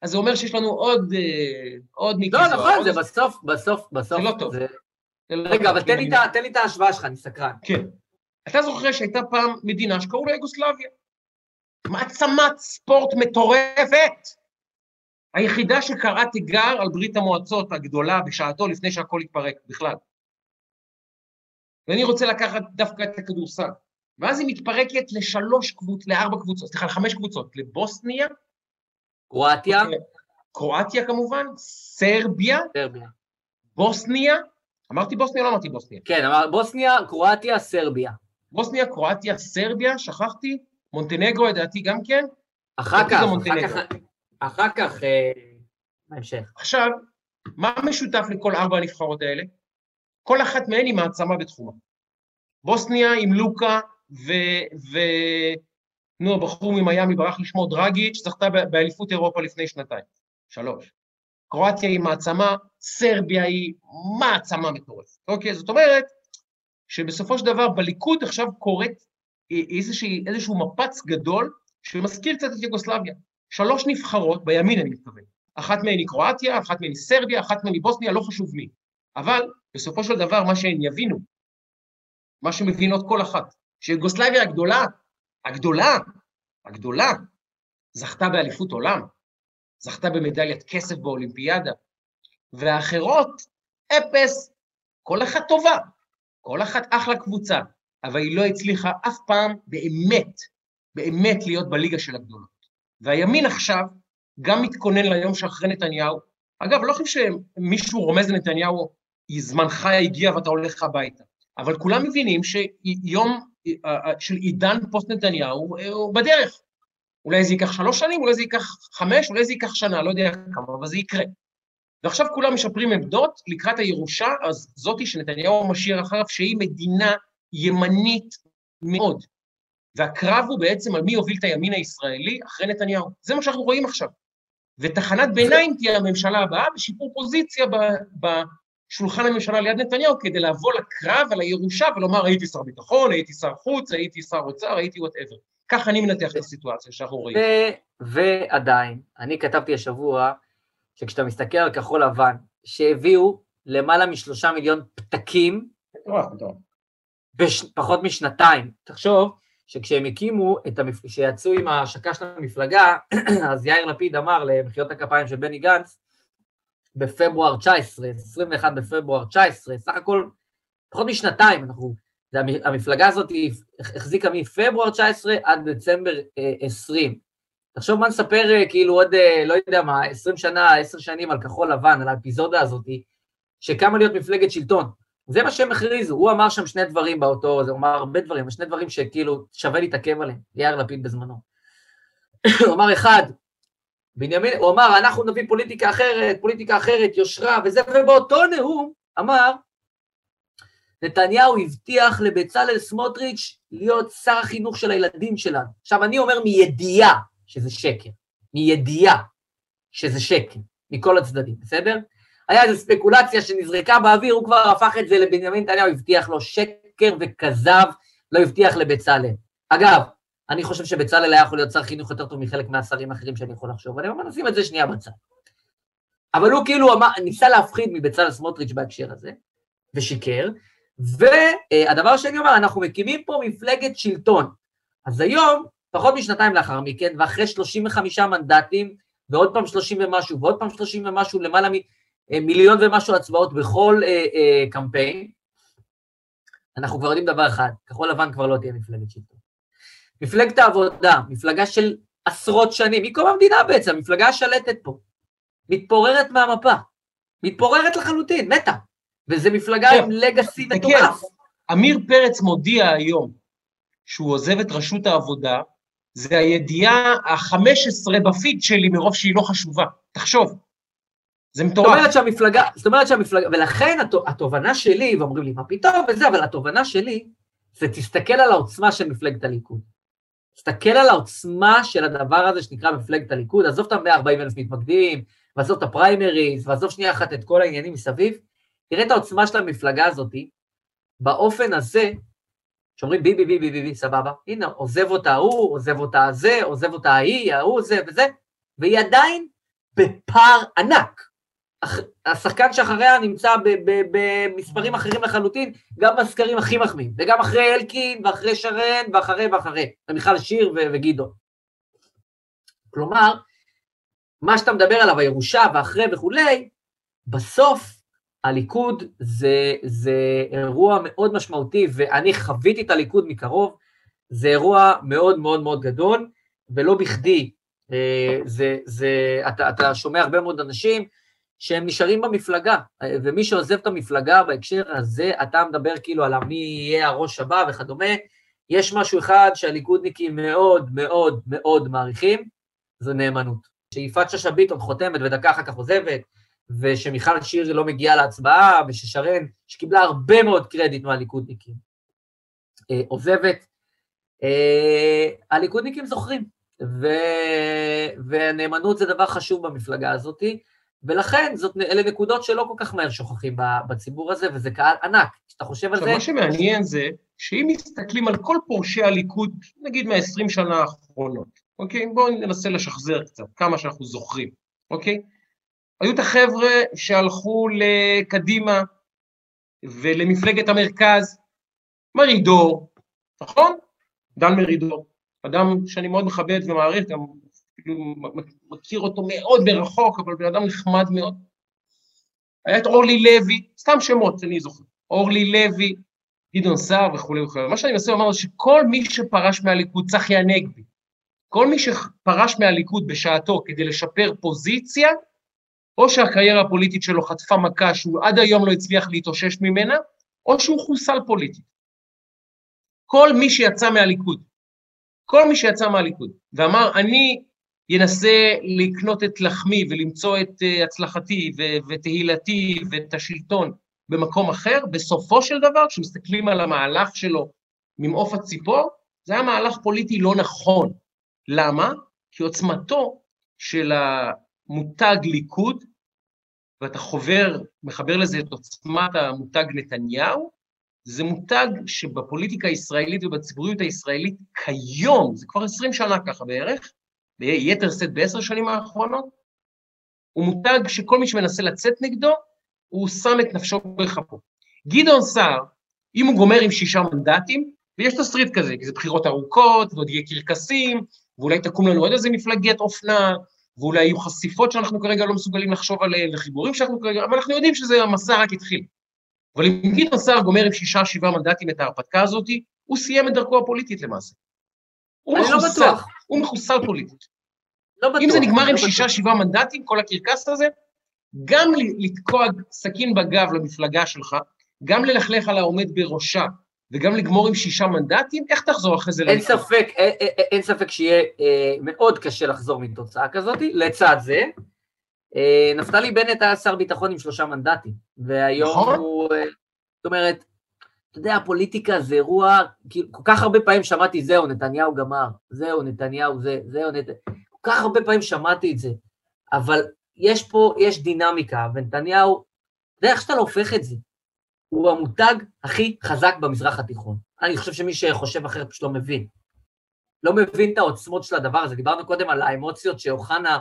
אז זה אומר שיש לנו עוד, אה, עוד מיקי לא, זוהר. לא, נכון. זה בסוף, בסוף, בסוף. זה לא טוב. זה... רגע, אבל תן לי את ההשוואה שלך, אני סקרן. כן. אתה זוכר שהייתה פעם מדינה שקראו לה יוגוסלביה. מעצמת ספורט מטורפת. היחידה שקראה תיגר על ברית המועצות הגדולה בשעתו לפני שהכל התפרק בכלל. ואני רוצה לקחת דווקא את הכדורסל. ואז היא מתפרקת לשלוש קבוצות, לארבע קבוצות, סליחה, לחמש קבוצות, לבוסניה. קרואטיה. קרואטיה כמובן, סרביה. סרביה. בוסניה, אמרתי בוסניה או לא אמרתי בוסניה? כן, אמר בוסניה, קרואטיה, סרביה. בוסניה, קרואטיה, סרביה, שכחתי, מונטנגרו לדעתי גם כן. אחר כך, אחר כך, אחר כך, אה, בהמשך. עכשיו, מה משותף לכל ארבע הנבחרות האלה? כל אחת מהן היא מעצמה בתחומה. בוסניה עם לוקה ו... ו... נו, הבחור ממיאמי ברח לשמו דרגיץ', זכתה באליפות אירופה לפני שנתיים. שלוש. קרואטיה היא מעצמה, סרביה היא מעצמה מטורפת. אוקיי? זאת אומרת שבסופו של דבר בליכוד עכשיו קורית איזשה, איזשהו מפץ גדול שמזכיר קצת את יוגוסלביה. שלוש נבחרות, בימין אני מתכוון. אחת מהן היא קרואטיה, אחת מהן היא סרביה, אחת מהן היא בוסניה, לא חשוב מי. אבל בסופו של דבר מה שהן יבינו, מה שמבינות כל אחת, שיוגוסלביה הגדולה, הגדולה, הגדולה, זכתה באליפות עולם, זכתה במדליית כסף באולימפיאדה, והאחרות, אפס, כל אחת טובה, כל אחת אחלה קבוצה, אבל היא לא הצליחה אף פעם באמת, באמת להיות בליגה של הגדולות. והימין עכשיו גם מתכונן ליום שאחרי נתניהו. אגב, לא חושב שמישהו רומז לנתניהו, זמנך הגיע ואתה הולך הביתה, אבל כולם מבינים שיום אה, אה, של עידן פוסט נתניהו אה, הוא בדרך. אולי זה ייקח שלוש שנים, אולי זה ייקח חמש, אולי זה ייקח שנה, לא יודע כמה, אבל זה יקרה. ועכשיו כולם משפרים עמדות לקראת הירושה, אז זאתי שנתניהו משאיר אחריו, שהיא מדינה ימנית מאוד. והקרב הוא בעצם על מי יוביל את הימין הישראלי אחרי נתניהו. זה מה שאנחנו רואים עכשיו. ותחנת ביניים תהיה הממשלה הבאה בשיפור פוזיציה בשולחן הממשלה ליד נתניהו כדי לבוא לקרב על הירושה ולומר הייתי שר ביטחון, הייתי שר חוץ, הייתי שר אוצר, הייתי whatever. ככה אני מנתח את הסיטואציה שאנחנו רואים. ועדיין, אני כתבתי השבוע שכשאתה מסתכל על כחול לבן, שהביאו למעלה משלושה מיליון פתקים, בפחות משנתיים. תחשוב שכשהם הקימו, את המפ... כשיצאו עם ההשקה של המפלגה, אז יאיר לפיד אמר למחיאות הכפיים של בני גנץ, בפברואר 19, 21 בפברואר 19, סך הכל פחות משנתיים, אנחנו, המפלגה הזאת החזיקה מפברואר 19 עד דצמבר 20. תחשוב מה נספר אה, כאילו עוד, אה, לא יודע מה, 20 שנה, 10 שנים על כחול לבן, על האפיזודה הזאת, שקמה להיות מפלגת שלטון. זה מה שהם הכריזו, הוא אמר שם שני דברים באותו, זה אמר הרבה דברים, שני דברים שכאילו שווה להתעכב עליהם, יאיר לפיד בזמנו. הוא אמר אחד, בנימין, הוא אמר, אנחנו נביא פוליטיקה אחרת, פוליטיקה אחרת, יושרה וזה, ובאותו נאום אמר, נתניהו הבטיח לבצלאל סמוטריץ' להיות שר החינוך של הילדים שלנו. עכשיו, אני אומר מידיעה שזה שקר, מידיעה שזה שקר, מכל הצדדים, בסדר? היה איזו ספקולציה שנזרקה באוויר, הוא כבר הפך את זה לבנימין נתניהו, הבטיח לו שקר וכזב, לא הבטיח לבצלאל. אגב, אני חושב שבצלאל היה יכול להיות שר חינוך יותר טוב מחלק מהשרים האחרים שאני יכול לחשוב עליהם, אבל נשים את זה שנייה בצד. אבל הוא כאילו ניסה להפחיד מבצלאל סמוטריץ' בהקשר הזה, ושיקר, והדבר השני אומר, אנחנו מקימים פה מפלגת שלטון. אז היום, פחות משנתיים לאחר מכן, ואחרי 35 מנדטים, ועוד פעם 30 ומשהו, ועוד פעם 30 ומשהו, למעלה מיליון ומשהו הצבעות בכל אה, אה, קמפיין, אנחנו כבר יודעים דבר אחד, כחול לבן כבר לא תהיה מפלגת שלטון. מפלגת העבודה, מפלגה של עשרות שנים, מקום המדינה בעצם, המפלגה השלטת פה, מתפוררת מהמפה, מתפוררת לחלוטין, מתה. וזו מפלגה כן, עם לגאסי מטורף. עמיר פרץ מודיע היום שהוא עוזב את רשות העבודה, זה הידיעה ה-15 בפיד שלי מרוב שהיא לא חשובה. תחשוב, זה מטורף. זאת אומרת שהמפלגה, זאת אומרת שהמפלגה, ולכן התובנה שלי, ואומרים לי, מה פתאום וזה, אבל התובנה שלי, זה תסתכל על העוצמה של מפלגת הליכוד. תסתכל על העוצמה של הדבר הזה שנקרא מפלגת הליכוד, עזוב את ה-140 אלף מתמקדים, ועזוב את הפריימריז, ועזוב שנייה אחת את כל העניינים מסביב, תראה את העוצמה של המפלגה הזאת, באופן הזה, שאומרים ביבי, ביבי, ביבי, סבבה, הנה, עוזב אותה ההוא, עוזב אותה זה, עוזב אותה ההיא, ההוא, זה וזה, והיא עדיין בפער ענק. השחקן שאחריה נמצא במספרים אחרים לחלוטין, גם בסקרים הכי מחמיאים, וגם אחרי אלקין, ואחרי שרן, ואחרי ואחרי, ומיכל שיר וגדעון. כלומר, מה שאתה מדבר עליו, הירושה ואחרי וכולי, בסוף הליכוד זה, זה אירוע מאוד משמעותי, ואני חוויתי את הליכוד מקרוב, זה אירוע מאוד מאוד מאוד גדול, ולא בכדי, אה, זה, זה, אתה, אתה שומע הרבה מאוד אנשים שהם נשארים במפלגה, ומי שעוזב את המפלגה בהקשר הזה, אתה מדבר כאילו על מי יהיה הראש הבא וכדומה, יש משהו אחד שהליכודניקים מאוד מאוד מאוד מעריכים, זו נאמנות. שיפעת שאשא ביטון חותמת ודקה אחר כך עוזבת, ושמיכל שיר לא מגיעה להצבעה, וששרן, שקיבלה הרבה מאוד קרדיט מהליכודניקים, אה, עוזבת, אה, הליכודניקים זוכרים, ו... ונאמנות זה דבר חשוב במפלגה הזאת, ולכן זאת, אלה נקודות שלא כל כך מהר שוכחים בציבור הזה, וזה קהל ענק. כשאתה חושב על זה... מה שמעניין זה שאם מסתכלים על כל פורשי הליכוד, נגיד מה-20 שנה האחרונות, אוקיי? בואו ננסה לשחזר קצת, כמה שאנחנו זוכרים, אוקיי? היו את החבר'ה שהלכו לקדימה ולמפלגת המרכז, מרידור, נכון? דן מרידור, אדם שאני מאוד מכבד ומעריך, גם כאילו מכיר אותו מאוד מרחוק, אבל בן אדם נחמד מאוד. היה את אורלי לוי, סתם שמות, אני זוכר, אורלי לוי, גדעון סער וכולי וכולי. מה שאני מנסה לומר זה שכל מי שפרש מהליכוד, צחי הנגבי, כל מי שפרש מהליכוד בשעתו כדי לשפר פוזיציה, או שהקריירה הפוליטית שלו חטפה מכה שהוא עד היום לא הצליח להתאושש ממנה, או שהוא חוסל פוליטית. כל מי שיצא מהליכוד, כל מי שיצא מהליכוד, ואמר, אני אנסה לקנות את לחמי ולמצוא את אה, הצלחתי ותהילתי ואת השלטון במקום אחר, בסופו של דבר, כשמסתכלים על המהלך שלו ממעוף הציפור, זה היה מהלך פוליטי לא נכון. למה? כי עוצמתו של המותג ליכוד, ואתה חובר, מחבר לזה את עוצמת המותג נתניהו, זה מותג שבפוליטיקה הישראלית ובציבוריות הישראלית כיום, זה כבר 20 שנה ככה בערך, ביתר שאת בעשר שנים האחרונות, הוא מותג שכל מי שמנסה לצאת נגדו, הוא שם את נפשו בכפו. גדעון סער, אם הוא גומר עם שישה מנדטים, ויש תסריט כזה, כי זה בחירות ארוכות, ועוד יהיה קרקסים, ואולי תקום לנו עוד איזה מפלגת אופנה, ואולי יהיו חשיפות שאנחנו כרגע לא מסוגלים לחשוב עליהן, וחיבורים שאנחנו כרגע, אבל אנחנו יודעים שזה, המסע רק התחיל. אבל אם גדעון סער גומר עם שישה, שבעה מנדטים את ההרפתקה הזאת, הוא סיים את דרכו הפוליטית למעשה. הוא לא מחוסל, לא. הוא מחוסל פוליטית. לא בטוח. אם זה נגמר לא עם שישה, שבעה מנדטים, כל הקרקס הזה, גם לתקוע סכין בגב למפלגה שלך, גם ללכלך על העומד בראשה, וגם לגמור עם שישה מנדטים, איך תחזור אחרי זה? אין ספק, אין, אין, אין ספק שיהיה אה, מאוד קשה לחזור מתוצאה כזאת. לצד זה, אה, נפתלי בנט היה שר ביטחון עם שלושה מנדטים, והיום נכון? הוא... אה, זאת אומרת, אתה יודע, הפוליטיקה זה אירוע, כאילו, כל כך הרבה פעמים שמעתי, זהו, נתניהו גמר, זהו, נתניהו זה, זהו, נת... כל כך הרבה פעמים שמעתי את זה, אבל יש פה, יש דינמיקה, ונתניהו, אתה יודע איך שאתה לא הופך את זה, הוא המותג הכי חזק במזרח התיכון. אני חושב שמי שחושב אחרת פשוט לא מבין. לא מבין את העוצמות של הדבר הזה. דיברנו קודם על האמוציות שאוחנה,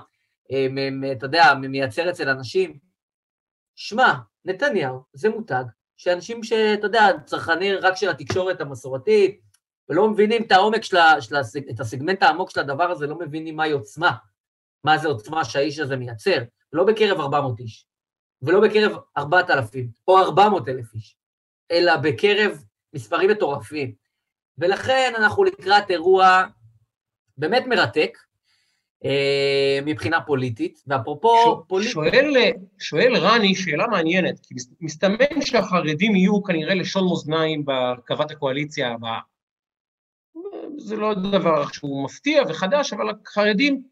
אה, אתה יודע, מייצר אצל אנשים. שמע, נתניהו זה מותג שאנשים שאתה יודע, צרכני רק של התקשורת המסורתית, ולא מבינים את העומק של, של את הסגמנט העמוק של הדבר הזה, לא מבינים מהי עוצמה, מה זה עוצמה שהאיש הזה מייצר, לא בקרב 400 איש, ולא בקרב 4,000 או 400 אלף איש, אלא בקרב מספרים מטורפים. ולכן אנחנו לקראת אירוע באמת מרתק, אה, מבחינה פוליטית, ואפרופו ש... פוליטית... שואל, שואל רני שאלה מעניינת, כי מסתמן שהחרדים יהיו כנראה לשון מאזניים בהרכבת הקואליציה הבאה. זה לא דבר שהוא מפתיע וחדש, אבל החרדים,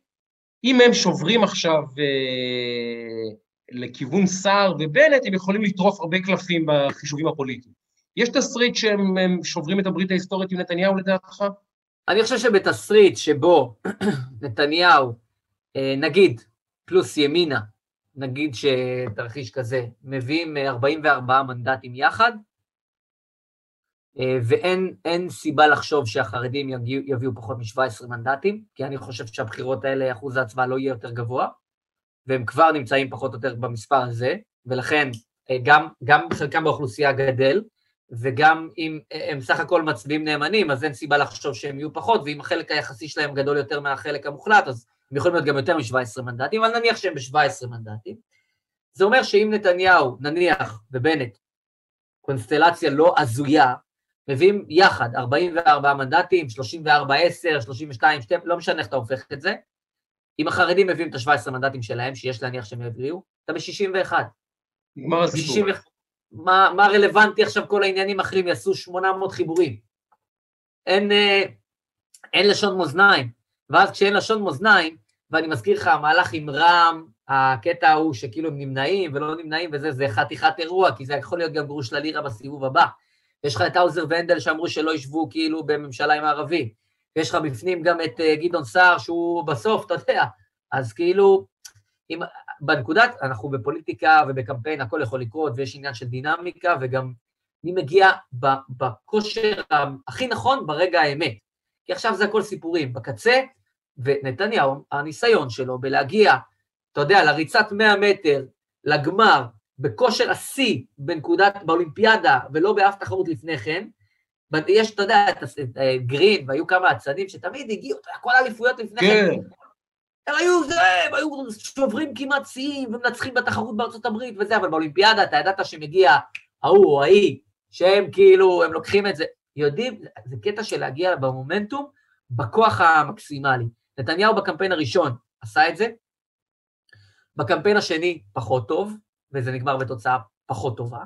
אם הם שוברים עכשיו אה, לכיוון סער ובנט, הם יכולים לטרוף הרבה קלפים בחישובים הפוליטיים. יש תסריט שהם שוברים את הברית ההיסטורית עם נתניהו לדעתך? אני חושב שבתסריט שבו נתניהו, אה, נגיד, פלוס ימינה, נגיד שתרחיש כזה, מביאים 44 מנדטים יחד, אה, ואין סיבה לחשוב שהחרדים יביאו פחות מ-17 מנדטים, כי אני חושב שהבחירות האלה, אחוז ההצבעה לא יהיה יותר גבוה, והם כבר נמצאים פחות או יותר במספר הזה, ולכן אה, גם, גם חלקם באוכלוסייה גדל, וגם אם הם סך הכל מצביעים נאמנים, אז אין סיבה לחשוב שהם יהיו פחות, ואם החלק היחסי שלהם גדול יותר מהחלק המוחלט, אז הם יכולים להיות גם יותר מ-17 מנדטים, אבל נניח שהם ב-17 מנדטים. זה אומר שאם נתניהו, נניח, ובנט, קונסטלציה לא הזויה, מביאים יחד 44 מנדטים, 34, 10, 32, 2, לא משנה איך אתה הופך את זה, אם החרדים מביאים את ה-17 מנדטים שלהם, שיש להניח שהם יביאו, אתה ב-61. נגמר הסיפור. מה, מה רלוונטי עכשיו כל העניינים האחרים, יעשו 800 חיבורים. אין, אה, אין לשון מאזניים, ואז כשאין לשון מאזניים, ואני מזכיר לך, המהלך עם רע"מ, הקטע ההוא שכאילו הם נמנעים ולא נמנעים וזה, זה חתיכת אירוע, כי זה יכול להיות גם של הלירה בסיבוב הבא. יש לך את האוזר והנדל שאמרו שלא ישבו כאילו בממשלה עם הערבים. ויש לך בפנים גם את אה, גדעון סער, שהוא בסוף, אתה יודע, אז כאילו, אם, בנקודת, אנחנו בפוליטיקה ובקמפיין, הכל יכול לקרות, ויש עניין של דינמיקה, וגם מי מגיע בכושר הכי נכון ברגע האמת. כי עכשיו זה הכל סיפורים. בקצה, ונתניהו, הניסיון שלו בלהגיע, אתה יודע, לריצת 100 מטר, לגמר, בכושר השיא בנקודת, באולימפיאדה, ולא באף תחרות לפני כן, יש, אתה יודע, את אה, גרין, והיו כמה אצנים שתמיד הגיעו, כל האליפויות לפני כן. כן. הם היו זה, הם היו שוברים כמעט שיאים ומנצחים בתחרות בארצות הברית וזה, אבל באולימפיאדה אתה ידעת שמגיע ההוא או ההיא, שהם כאילו, הם לוקחים את זה. יודעים, זה קטע של להגיע במומנטום בכוח המקסימלי. נתניהו בקמפיין הראשון עשה את זה, בקמפיין השני פחות טוב, וזה נגמר בתוצאה פחות טובה.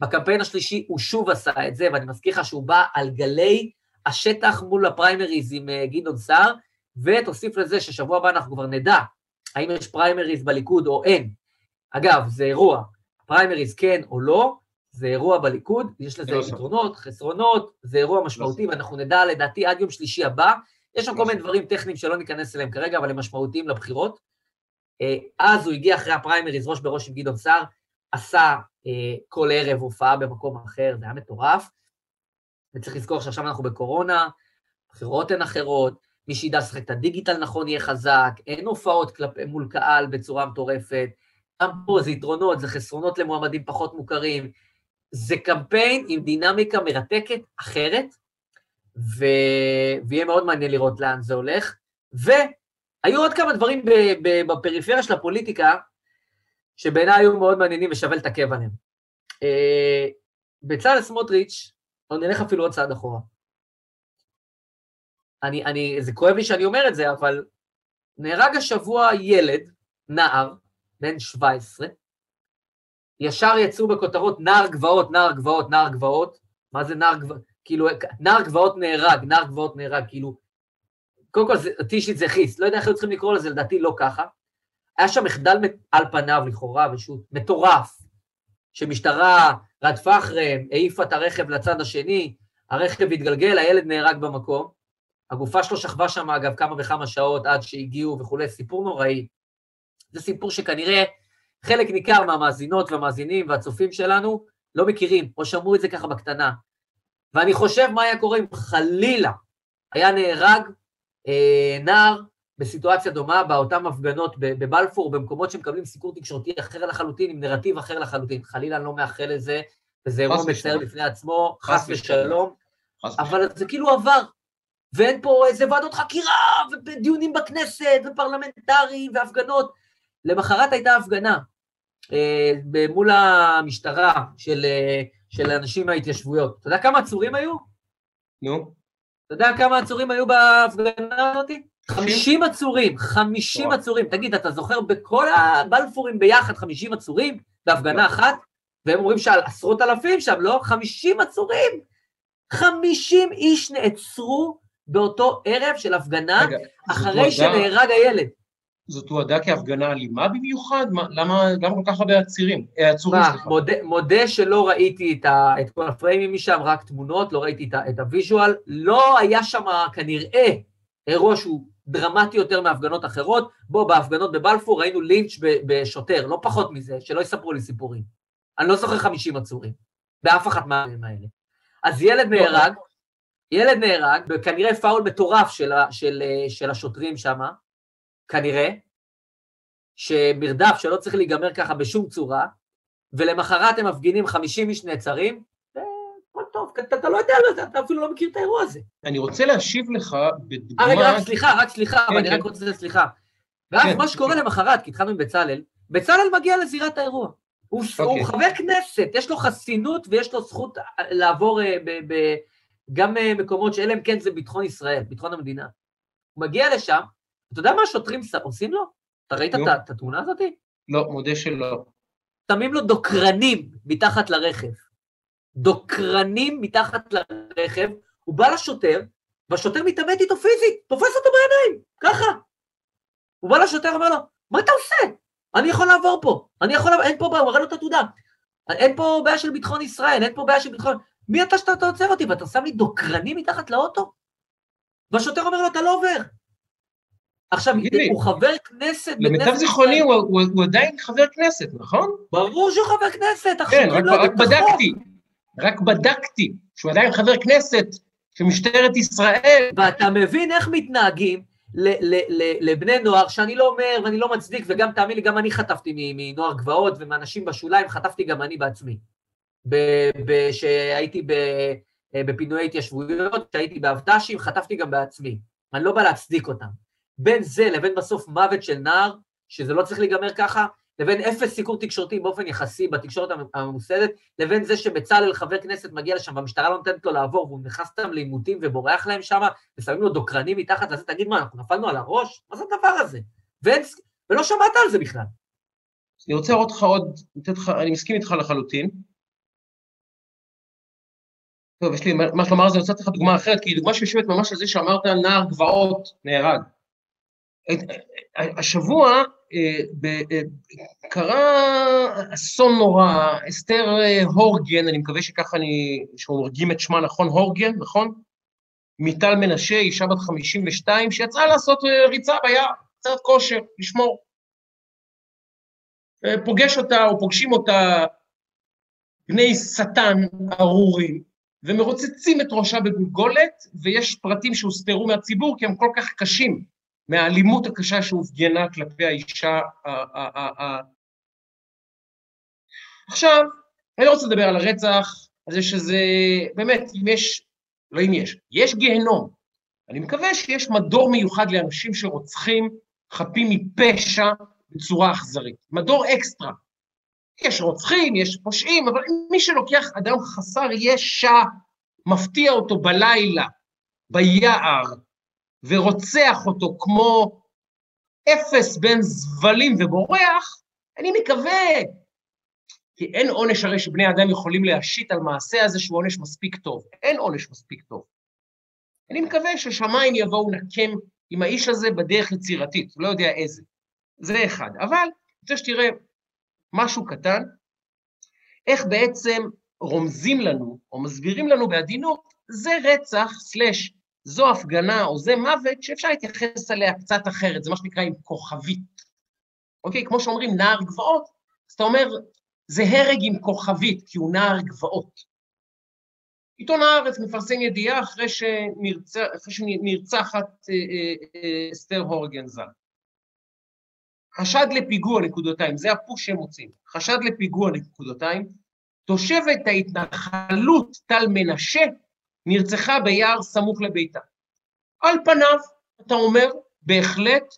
בקמפיין השלישי הוא שוב עשה את זה, ואני מזכיר לך שהוא בא על גלי השטח מול הפריימריז עם אה, גדעון סער, ותוסיף לזה ששבוע הבא אנחנו כבר נדע האם יש פריימריז בליכוד או אין. אגב, זה אירוע, פריימריז כן או לא, זה אירוע בליכוד, יש לזה לא יתרונות, חסרונות, זה אירוע משמעותי, לא ואנחנו נדע לדעתי עד יום שלישי הבא. יש שם כל מיני דברים טכניים שלא ניכנס אליהם כרגע, אבל הם משמעותיים לבחירות. אה, אז הוא הגיע אחרי הפריימריז ראש בראש עם גדעון סער, עשה אה, כל ערב הופעה במקום אחר, זה היה מטורף. וצריך לזכור שעכשיו אנחנו בקורונה, בחירות הן אחרות, מי שידע לשחק את הדיגיטל נכון יהיה חזק, אין הופעות כלפ... מול קהל בצורה מטורפת, גם פה זה יתרונות, זה חסרונות למועמדים פחות מוכרים, זה קמפיין עם דינמיקה מרתקת אחרת, ו... ויהיה מאוד מעניין לראות לאן זה הולך. והיו עוד כמה דברים בפריפריה של הפוליטיקה, שבעיניי היו מאוד מעניינים ושווה לתעכב עליהם. אה, בצלאל סמוטריץ', או נלך אפילו עוד צעד אחורה. אני, אני, זה כואב לי שאני אומר את זה, אבל נהרג השבוע ילד, נער, בן 17, ישר יצאו בכותרות נער גבעות, נער גבעות, נער גבעות, מה זה נער גבעות? כאילו, נער גבעות נהרג, נער גבעות נהרג, כאילו, קודם כל, אותי אישית זה חיס, לא יודע איך היו צריכים לקרוא לזה, לדעתי לא ככה. היה שם מחדל על פניו לכאורה, ושהוא מטורף, שמשטרה רדפה אחריהם, העיפה את הרכב לצד השני, הרכב התגלגל, הילד נהרג במקום. הגופה שלו שכבה שם, אגב, כמה וכמה שעות עד שהגיעו וכולי, סיפור נוראי. זה סיפור שכנראה חלק ניכר מהמאזינות והמאזינים והצופים שלנו לא מכירים, או שמעו את זה ככה בקטנה. ואני חושב מה היה קורה אם חלילה היה נהרג אה, נער בסיטואציה דומה באותן הפגנות בבלפור, במקומות שמקבלים סיקור תקשורתי אחר לחלוטין, עם נרטיב אחר לחלוטין. חלילה אני לא מאחל לזה, וזה אירוע מצער בפני עצמו, חס ושלום, אבל זה כאילו עבר. ואין פה איזה ועדות חקירה, ודיונים בכנסת, ופרלמנטריים, והפגנות. למחרת הייתה הפגנה אה, מול המשטרה של, אה, של אנשים מההתיישבויות. אתה יודע כמה עצורים היו? נו. אתה יודע כמה עצורים היו בהפגנה הזאת? 50 עצורים, 50 עצורים. תגיד, אתה זוכר בכל הבלפורים ביחד 50 עצורים בהפגנה לא. אחת? והם אומרים שעל עשרות אלפים שם, לא? 50 עצורים. 50 איש נעצרו באותו ערב של הפגנה, רגע, אחרי שנהרג הילד. זאת הועדה כהפגנה אלימה במיוחד? מה, למה גם כל כך הרבה עצירים? אה, עצורים, סליחה. מודה, מודה שלא ראיתי את, ה, את כל הפריימים משם, רק תמונות, לא ראיתי את, את ה visual. לא היה שם כנראה אירוע שהוא דרמטי יותר מהפגנות אחרות. בוא, בהפגנות בבלפור ראינו לינץ' בשוטר, לא פחות מזה, שלא יספרו לי סיפורים. אני לא זוכר 50 עצורים, באף אחת מהימים האלה. אז ילד נהרג, ילד נהרג, וכנראה פאול מטורף של, של, של השוטרים שם, כנראה, שמרדף שלא צריך להיגמר ככה בשום צורה, ולמחרת הם מפגינים 50 איש נעצרים, טוב, אתה, אתה לא יודע, אתה אפילו לא מכיר את האירוע הזה. אני רוצה להשיב לך בדוגמה... אה, רגע, רק סליחה, רק סליחה, כן, אבל כן. אני רק רוצה, סליחה. ואז כן, מה שקורה כן. למחרת, כי התחלנו עם בצלאל, בצלאל מגיע לזירת האירוע. הוא, okay. הוא אוקיי. חבר כנסת, יש לו חסינות ויש לו זכות לעבור uh, ב, ב, גם uh, מקומות שאלה אם כן זה ביטחון ישראל, ביטחון המדינה. הוא מגיע לשם, אתה יודע מה השוטרים עושים לו? אתה ראית no. את התמונה הזאת? לא, מודה שלא. שמים לו דוקרנים מתחת לרכב. דוקרנים מתחת לרכב, הוא בא לשוטר, והשוטר מתעמת איתו פיזית, תופס אותו בעיניים, ככה. הוא בא לשוטר ואומר לו, מה אתה עושה? אני יכול לעבור פה, אני יכול לעבור, אין פה בעיה, הוא מראה לו את התעודה. אין פה בעיה של ביטחון ישראל, אין פה בעיה של ביטחון... מי אתה שאתה עוצר אותי? ואתה שם לי דוקרנים מתחת לאוטו? והשוטר אומר לו, אתה לא עובר. עכשיו, תגיד לי, הוא חבר כנסת למיטב זיכרוני. הוא, הוא, הוא עדיין חבר כנסת, נכון? ברור שהוא חבר כנסת, כן, השוטרים רק, רק. בדקתי, רק בדקתי שהוא עדיין חבר כנסת של משטרת ישראל. ואתה מבין איך מתנהגים ל- ל- ל- לבני נוער, שאני לא אומר ואני לא מצדיק, וגם תאמין לי, גם אני חטפתי מנוער גבעות ומאנשים בשוליים, חטפתי גם אני בעצמי. כשהייתי בפינויי התיישבויות, כשהייתי באבט"שים, חטפתי גם בעצמי. אני לא בא להצדיק אותם. בין זה לבין בסוף מוות של נער, שזה לא צריך להיגמר ככה, לבין אפס סיקור תקשורתי באופן יחסי בתקשורת המ- הממוסדת, לבין זה שבצלאל חבר כנסת מגיע לשם והמשטרה לא נותנת לו לעבור והוא נכנס אותם לעימותים ובורח להם שם, ושמים לו דוקרנים מתחת לזה, תגיד מה, אנחנו נפלנו על הראש? מה זה הדבר הזה? ואין, ולא שמעת על זה בכלל. אני רוצה לראות לך עוד, אני מסכים איתך לחלוטין. טוב, יש לי מה שלומר על זה, אני רוצה לתת לך דוגמה אחרת, כי היא דוגמה שיושבת ממש על זה שאמרת נער גבעות נהרג. השבוע קרה אסון נורא, אסתר אה, הורגן, אני מקווה שככה אני, שהורגים את שמה נכון, הורגן, נכון? מיטל מנשה, אישה בת 52, שיצאה לעשות אה, ריצה ביער, קצת כושר, לשמור. אה, פוגש אותה, או פוגשים אותה, בני שטן ארורים, ומרוצצים את ראשה בגולגולת, ויש פרטים שהוסתרו מהציבור כי הם כל כך קשים, מהאלימות הקשה שהופגנה כלפי האישה ה... עכשיו, אני לא רוצה לדבר על הרצח, על זה שזה, באמת, אם יש, לא אם יש, יש גיהנום. אני מקווה שיש מדור מיוחד לאנשים שרוצחים חפים מפשע בצורה אכזרית. מדור אקסטרה. יש רוצחים, יש פושעים, אבל מי שלוקח אדם חסר ישע, מפתיע אותו בלילה, ביער, ורוצח אותו כמו אפס בין זבלים ובורח, אני מקווה, כי אין עונש הרי שבני אדם יכולים להשית על מעשה הזה שהוא עונש מספיק טוב. אין עונש מספיק טוב. אני מקווה ששמיים יבואו נקם עם האיש הזה בדרך יצירתית, לא יודע איזה. זה אחד. אבל אני רוצה שתראה משהו קטן, איך בעצם רומזים לנו, או מסבירים לנו בעדינות, זה רצח, סלש, זו הפגנה או זה מוות, שאפשר להתייחס אליה קצת אחרת, זה מה שנקרא עם כוכבית. אוקיי? כמו שאומרים נער גבעות, אז אתה אומר, זה הרג עם כוכבית, כי הוא נער גבעות. עיתון הארץ מפרסם ידיעה אחרי, שנרצח, אחרי שנרצחת אה, אה, אה, אסתר הורגן ז"ל. חשד לפיגוע נקודותיים, זה הפוש שהם מוצאים, חשד לפיגוע נקודותיים, תושבת ההתנחלות טל מנשה נרצחה ביער סמוך לביתה. על פניו, אתה אומר, בהחלט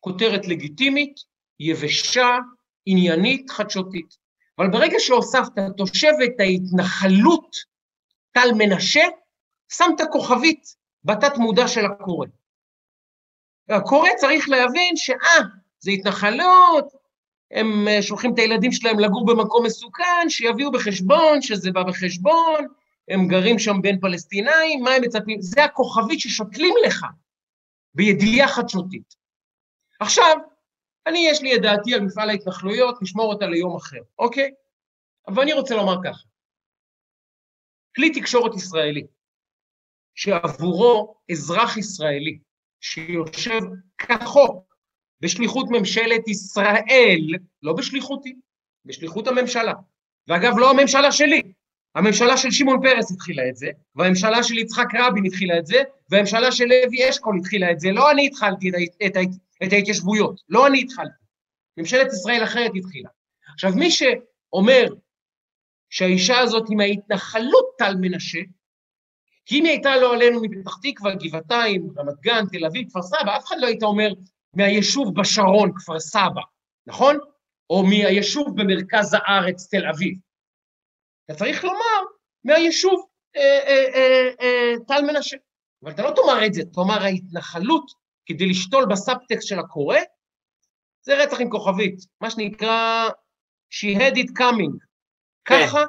כותרת לגיטימית, יבשה, עניינית, חדשותית. אבל ברגע שהוספת תושבת ההתנחלות טל מנשה, שמת כוכבית בתת מודע של הקורא. הקורא צריך להבין שאה, זה התנחלות, הם אה, שולחים את הילדים שלהם לגור במקום מסוכן, שיביאו בחשבון שזה בא בחשבון, הם גרים שם בין פלסטינאים, מה הם מצפים? זה הכוכבית ששותלים לך בידיעה חדשותית. עכשיו, אני, יש לי את דעתי על מפעל ההתנחלויות, נשמור אותה ליום אחר, אוקיי? אבל אני רוצה לומר ככה, כלי תקשורת ישראלי, שעבורו אזרח ישראלי, שיושב כחוק בשליחות ממשלת ישראל, לא בשליחותי, בשליחות הממשלה. ואגב, לא הממשלה שלי, הממשלה של שמעון פרס התחילה את זה, והממשלה של יצחק רבין התחילה את זה, והממשלה של לוי אשכול התחילה את זה. לא אני התחלתי את, את, ה- את ההתיישבויות, לא אני התחלתי. ממשלת ישראל אחרת התחילה. עכשיו, מי שאומר שהאישה הזאת עם ההתנחלות טל מנשה, כי אם היא הייתה לא עלינו מפתח תקווה, גבעתיים, רמת גן, תל אביב, כפר סבא, אף אחד לא היית אומר מהיישוב בשרון, כפר סבא, נכון? או מהיישוב במרכז הארץ, תל אביב. צריך לומר מהיישוב אה, אה, אה, טל מנשה. אבל אתה לא תאמר את זה, תאמר ההתנחלות כדי לשתול בסאבטקסט של הקורא, זה רצח עם כוכבית, מה שנקרא she had it coming. ככה,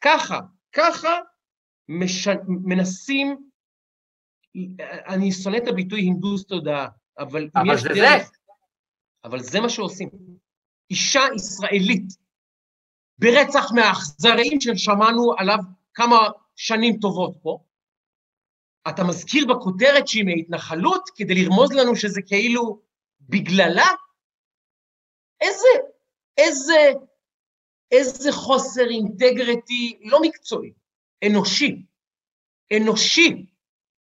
ככה, ככה מש... מנסים, אני שונא את הביטוי הינדוס תודעה, אבל אבל זה דרך... זה. אבל זה מה שעושים. אישה ישראלית, ברצח מהאכזריים ששמענו עליו כמה שנים טובות פה, אתה מזכיר בכותרת שהיא מהתנחלות כדי לרמוז לנו שזה כאילו בגללה? איזה, איזה, איזה חוסר אינטגריטי, לא מקצועי, אנושי, אנושי.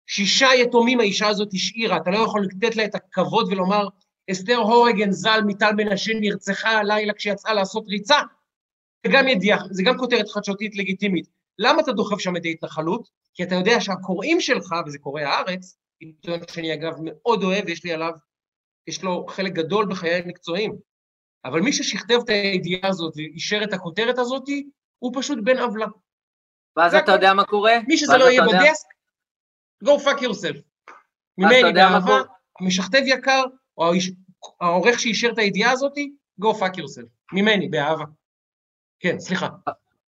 שישה יתומים האישה הזאת השאירה, אתה לא יכול לתת לה את הכבוד ולומר, אסתר הורגן ז"ל מטל מנשה נרצחה הלילה כשיצאה לעשות ריצה. זה גם ידיעה, זה גם כותרת חדשותית לגיטימית. למה אתה דוחף שם את ההתנחלות? כי אתה יודע שהקוראים שלך, וזה קורא הארץ, עיתון שאני אגב מאוד אוהב, יש לי עליו, יש לו חלק גדול בחיי המקצועיים. אבל מי ששכתב את הידיעה הזאת ואישר את הכותרת הזאת, הוא פשוט בן עוולה. ואז אתה יודע מה קורה? מי שזה לא יהיה בדסק, go fuck yourself. ממני באהבה, משכתב יקר, או העורך שאישר את הידיעה הזאת, go fuck yourself. ממני, באהבה. כן, סליחה.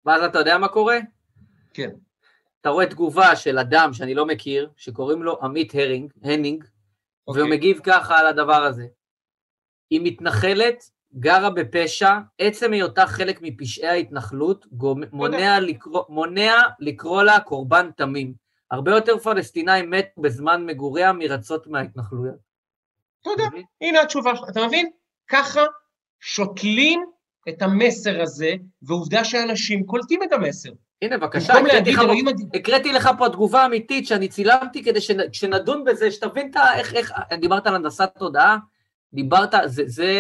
ואז אתה יודע מה קורה? כן. אתה רואה תגובה של אדם שאני לא מכיר, שקוראים לו עמית הרינג, הנינג, okay. והוא אוקיי. מגיב ככה על הדבר הזה. היא מתנחלת, גרה בפשע, עצם היותה חלק מפשעי ההתנחלות, מונע לקרוא, מונע לקרוא לה קורבן תמים. הרבה יותר פלסטינאים מתו בזמן מגוריה מרצות מההתנחלויות. תודה, הנה התשובה שלך, אתה מבין? ככה שותלים את המסר הזה, ועובדה שאנשים קולטים את המסר. הנה, בבקשה, הקראתי לך פה תגובה אמיתית שאני צילמתי כדי שנדון בזה, שתבין את ה... איך, איך, דיברת על הנדסת תודעה, דיברת, זה, זה...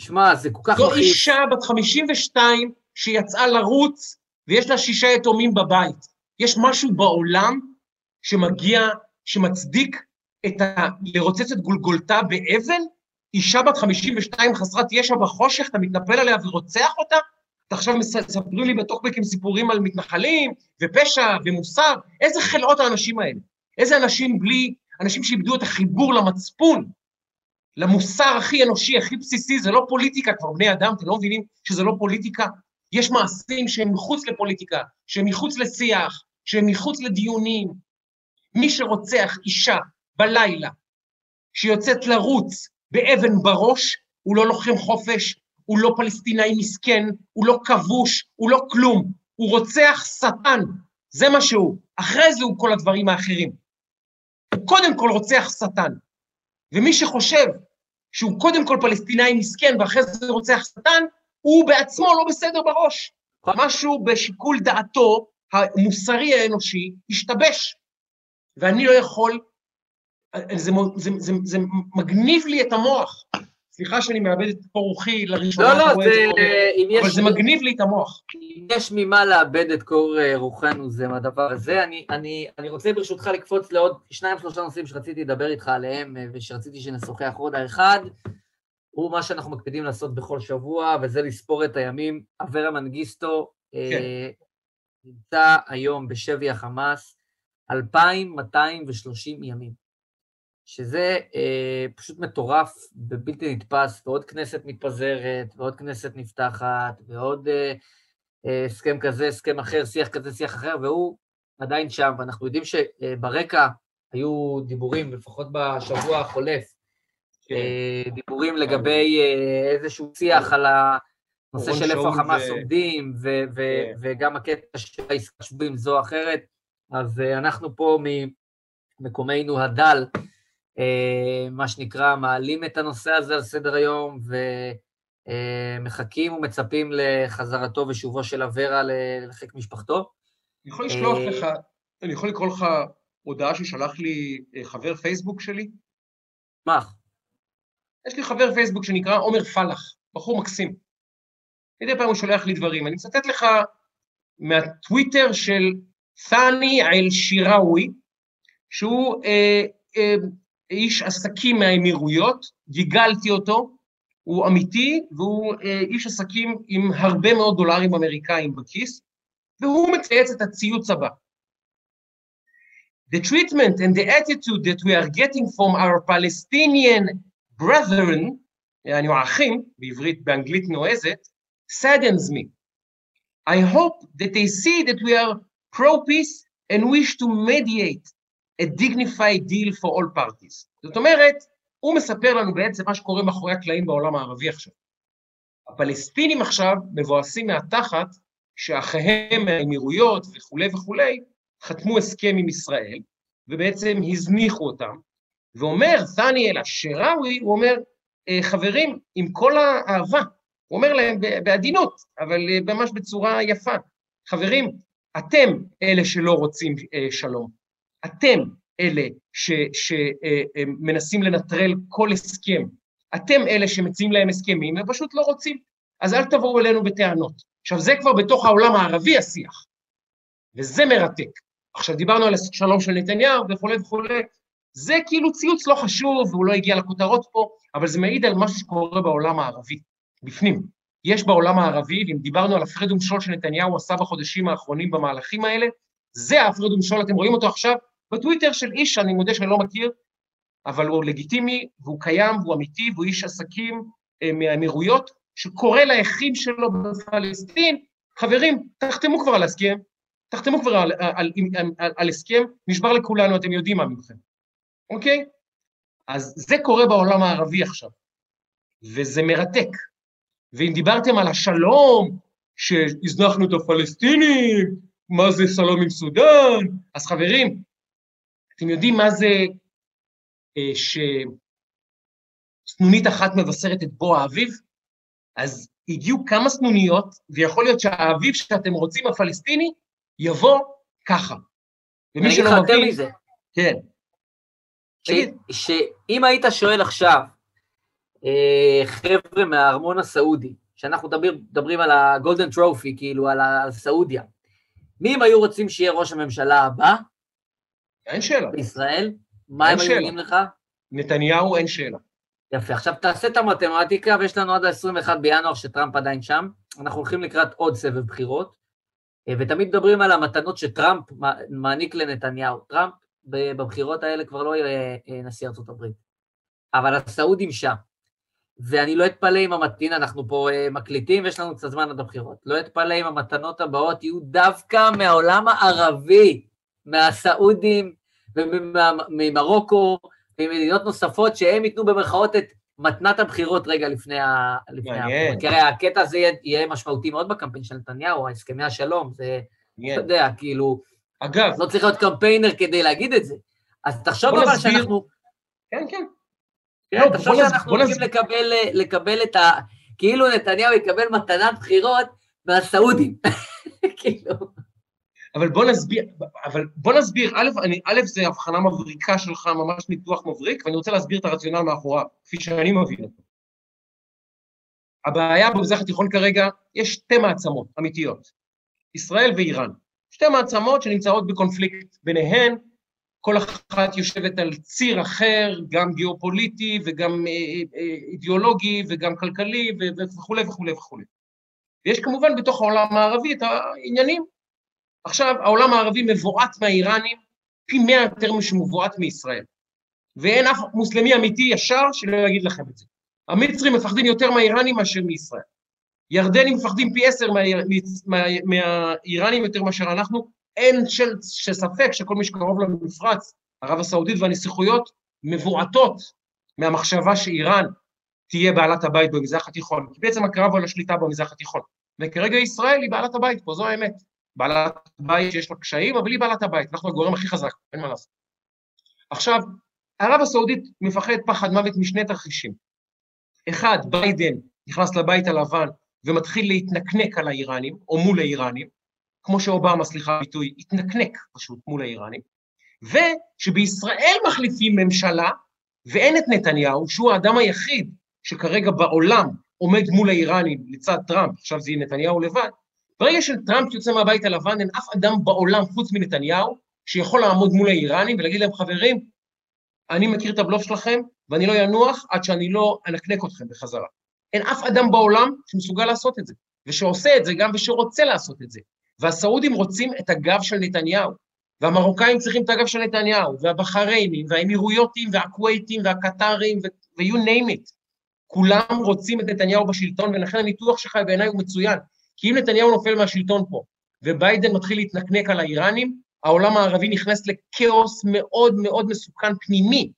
שמע, זה כל כך מכעיס. זו אישה בת 52 שיצאה לרוץ, ויש לה שישה יתומים בבית. יש משהו בעולם שמגיע, שמצדיק את ה... לרוצץ את גולגולתה באבן? אישה בת 52 חסרת ישע בחושך, אתה מתנפל עליה ורוצח אותה? אתה עכשיו מספרים לי בטוקבקים סיפורים על מתנחלים, ופשע, ומוסר, איזה חלאות האנשים האלה? איזה אנשים בלי, אנשים שאיבדו את החיבור למצפון, למוסר הכי אנושי, הכי בסיסי, זה לא פוליטיקה, כבר בני אדם, אתם לא מבינים שזה לא פוליטיקה? יש מעשים שהם מחוץ לפוליטיקה, שהם מחוץ לשיח, שהם מחוץ לדיונים. מי שרוצח אישה בלילה, שיוצאת לרוץ באבן בראש, הוא לא לוחם חופש, הוא לא פלסטינאי מסכן, הוא לא כבוש, הוא לא כלום, הוא רוצח שטן, זה מה שהוא. אחרי זה הוא כל הדברים האחרים. הוא קודם כל רוצח שטן. ומי שחושב שהוא קודם כל פלסטינאי מסכן ואחרי זה רוצח שטן, הוא בעצמו לא בסדר בראש. משהו בשיקול דעתו המוסרי האנושי השתבש. ואני לא יכול, זה, זה, זה, זה מגניב לי את המוח. סליחה שאני מאבד את פה רוחי לראשונה. לא, לא, זה... אם יש... אבל זה מגניב לי את המוח. אם יש ממה לאבד את קור אה, רוחנו, זה מהדבר הזה. אני, אני, אני רוצה ברשותך לקפוץ לעוד שניים, שלושה נושאים שרציתי לדבר איתך עליהם, אה, ושרציתי שנשוחח עוד. האחד, הוא מה שאנחנו מקפידים לעשות בכל שבוע, וזה לספור את הימים. אברה מנגיסטו אה, כן. אה, נמצא היום בשבי החמאס 2,230 ימים. שזה אה, פשוט מטורף ובלתי נתפס, ועוד כנסת מתפזרת, ועוד כנסת נפתחת, ועוד אה, אה, הסכם כזה, הסכם אחר, שיח כזה, שיח אחר, והוא עדיין שם, ואנחנו יודעים שברקע היו דיבורים, לפחות בשבוע החולף, כן. אה, דיבורים לגבי אה, איזשהו שיח על הנושא של איפה החמאס ו... עומדים, ו- ו- כן. וגם הקטע של העסקה שבויים זו או אחרת, אז אה, אנחנו פה ממקומנו הדל, אה, מה שנקרא, מעלים את הנושא הזה על סדר היום ומחכים ומצפים לחזרתו ושובו של אברה לחיק משפחתו. אני יכול לשלוח אה, לך, אני יכול לקרוא לך הודעה ששלח לי אה, חבר פייסבוק שלי? מה? יש לי חבר פייסבוק שנקרא עומר פלח, בחור מקסים. מדי פעם הוא שולח לי דברים. אני אצטט לך מהטוויטר של ת'אני אל-שיראוי, שהוא אה, אה, איש עסקים מהאמירויות, גיגלתי אותו, הוא אמיתי, והוא אה, איש עסקים עם הרבה מאוד דולרים אמריקאים בכיס, והוא מצייץ את הציוץ הבא. The treatment and the attitude that we are getting from our Palestinian brethren, יענו האחים, בעברית, באנגלית נועזת, saddens me. I hope that they see that we are pro-peace and wish to mediate a dignified deal for all parties. זאת אומרת, הוא מספר לנו בעצם מה שקורה מאחורי הקלעים בעולם הערבי עכשיו. הפלסטינים עכשיו מבואסים מהתחת שאחיהם מהאמירויות וכולי וכולי חתמו הסכם עם ישראל, ובעצם הזניחו אותם, ואומר דניאל השראוי, הוא אומר, אה, חברים, עם כל האהבה, הוא אומר להם בעדינות, אבל אה, ממש בצורה יפה, חברים, אתם אלה שלא רוצים אה, שלום, אתם אלה שמנסים לנטרל כל הסכם, אתם אלה שמציעים להם הסכמים, הם פשוט לא רוצים, אז אל תבואו אלינו בטענות. עכשיו, זה כבר בתוך העולם הערבי השיח, וזה מרתק. עכשיו, דיברנו על השלום של נתניהו וכולי וכולי, זה כאילו ציוץ לא חשוב, והוא לא הגיע לכותרות פה, אבל זה מעיד על משהו שקורה בעולם הערבי, בפנים. יש בעולם הערבי, ואם דיברנו על הפרד ומשול שנתניהו עשה בחודשים האחרונים במהלכים האלה, זה ההפרד ומשול, אתם רואים אותו עכשיו בטוויטר של איש שאני מודה שאני לא מכיר, אבל הוא לגיטימי, והוא קיים, והוא אמיתי, והוא איש עסקים אה, מהאמירויות, שקורא לאחים שלו בפלסטין, חברים, תחתמו כבר על הסכם, תחתמו כבר על, על, על, על, על הסכם, נשבר לכולנו, אתם יודעים מה מכם, אוקיי? אז זה קורה בעולם הערבי עכשיו, וזה מרתק. ואם דיברתם על השלום, שהזנחנו את הפלסטינים, מה זה שלום עם סודאן, אז חברים, אתם יודעים מה זה אה, שסנונית אחת מבשרת את בוא האביב? אז הגיעו כמה סנוניות, ויכול להיות שהאביב שאתם רוצים, הפלסטיני, יבוא ככה. ומי שלא מבין... אני אגיד לך יותר מזה. כן. שאם היית שואל עכשיו, אה, חבר'ה מהארמון הסעודי, שאנחנו מדבר, מדברים על הגולדן טרופי, כאילו על הסעודיה, מי הם היו רוצים שיהיה ראש הממשלה הבא? אין שאלה. בישראל? מה הם היו עונים לך? נתניהו, אין שאלה. יפה, עכשיו תעשה את המתמטיקה, ויש לנו עד ה-21 בינואר שטראמפ עדיין שם, אנחנו הולכים לקראת עוד סבב בחירות, אה, ותמיד מדברים על המתנות שטראמפ מעניק לנתניהו. טראמפ בבחירות האלה כבר לא יהיה אה, נשיא ארצות הברית, אבל הסעודים שם. ואני לא אתפלא אם המתין, אנחנו פה uh, מקליטים ויש לנו קצת זמן עד הבחירות, לא אתפלא אם המתנות הבאות יהיו דווקא מהעולם הערבי, מהסעודים וממרוקו וממדינות נוספות, שהם ייתנו במרכאות את מתנת הבחירות רגע לפני ה... הבחירות. כי הרי הקטע הזה יהיה, משמעותי מאוד בקמפיין של נתניהו, הסכמי השלום, זה, אתה יודע, כאילו... אגב... לא צריך להיות קמפיינר כדי להגיד את זה. אז תחשוב אבל שאנחנו... כן, כן. כן, לא, תחשוב שאנחנו הולכים לקבל, לקבל את ה... כאילו נתניהו יקבל מתנת בחירות מהסעודים. כאילו... אבל בוא נסביר, אבל בוא נסביר, א', אני, א', זה הבחנה מבריקה שלך, ממש ניתוח מבריק, ואני רוצה להסביר את הרציונל מאחוריו, כפי שאני מבין אותו. הבעיה במזרח התיכון כרגע, יש שתי מעצמות אמיתיות, ישראל ואיראן. שתי מעצמות שנמצאות בקונפליקט ביניהן, כל אחת יושבת על ציר אחר, גם גיאופוליטי וגם אה, אה, אידיאולוגי וגם כלכלי וכולי וכולי וכולי. ויש כמובן בתוך העולם הערבי את העניינים. עכשיו, העולם הערבי מבועת מהאיראנים פי מאה יותר משמבועת מישראל. ואין אף מוסלמי אמיתי ישר שלא יגיד לכם את זה. המצרים מפחדים יותר מהאיראנים מאשר מישראל. ירדנים מפחדים פי עשר מהאיראנים יותר מאשר אנחנו, אין של, של ספק שכל מי שקרוב למפרץ, ערב הסעודית והנסיכויות, מבועטות מהמחשבה שאיראן תהיה בעלת הבית במזרח התיכון, כי בעצם הקרב הוא על השליטה במזרח התיכון. וכרגע ישראל היא בעלת הבית פה, זו האמת. בעלת בית שיש לה קשיים, אבל היא בעלת הבית, אנחנו הגורם הכי חזק, אין מה לעשות. עכשיו, ערב הסעודית מפחד פחד מוות משני תרחישים. אחד, ביידן נכנס לבית הלבן ומתחיל להתנקנק על האיראנים, או מול האיראנים, כמו שאובמה, סליחה ביטוי, התנקנק פשוט מול האיראנים, ושבישראל מחליפים ממשלה, ואין את נתניהו, שהוא האדם היחיד שכרגע בעולם עומד מול האיראנים לצד טראמפ, עכשיו זה יהיה נתניהו לבד, ברגע שטראמפ יוצא מהבית הלבן, אין אף אדם בעולם חוץ מנתניהו שיכול לעמוד מול האיראנים ולהגיד להם, חברים, אני מכיר את הבלוף שלכם, ואני לא ינוח עד שאני לא אנקנק אתכם בחזרה. אין אף אדם בעולם שמסוגל לעשות את זה, ושעושה את זה גם ושרוצה לעשות את זה. והסעודים רוצים את הגב של נתניהו, והמרוקאים צריכים את הגב של נתניהו, והבחריינים, והאמירויותים, והכווייתים, והקטרים, ו-you name it. כולם רוצים את נתניהו בשלטון, ולכן הניתוח שלך בעיניי הוא מצוין. כי אם נתניהו נופל מהשלטון פה, וביידן מתחיל להתנקנק על האיראנים, העולם הערבי נכנס לכאוס מאוד מאוד מסוכן פנימי,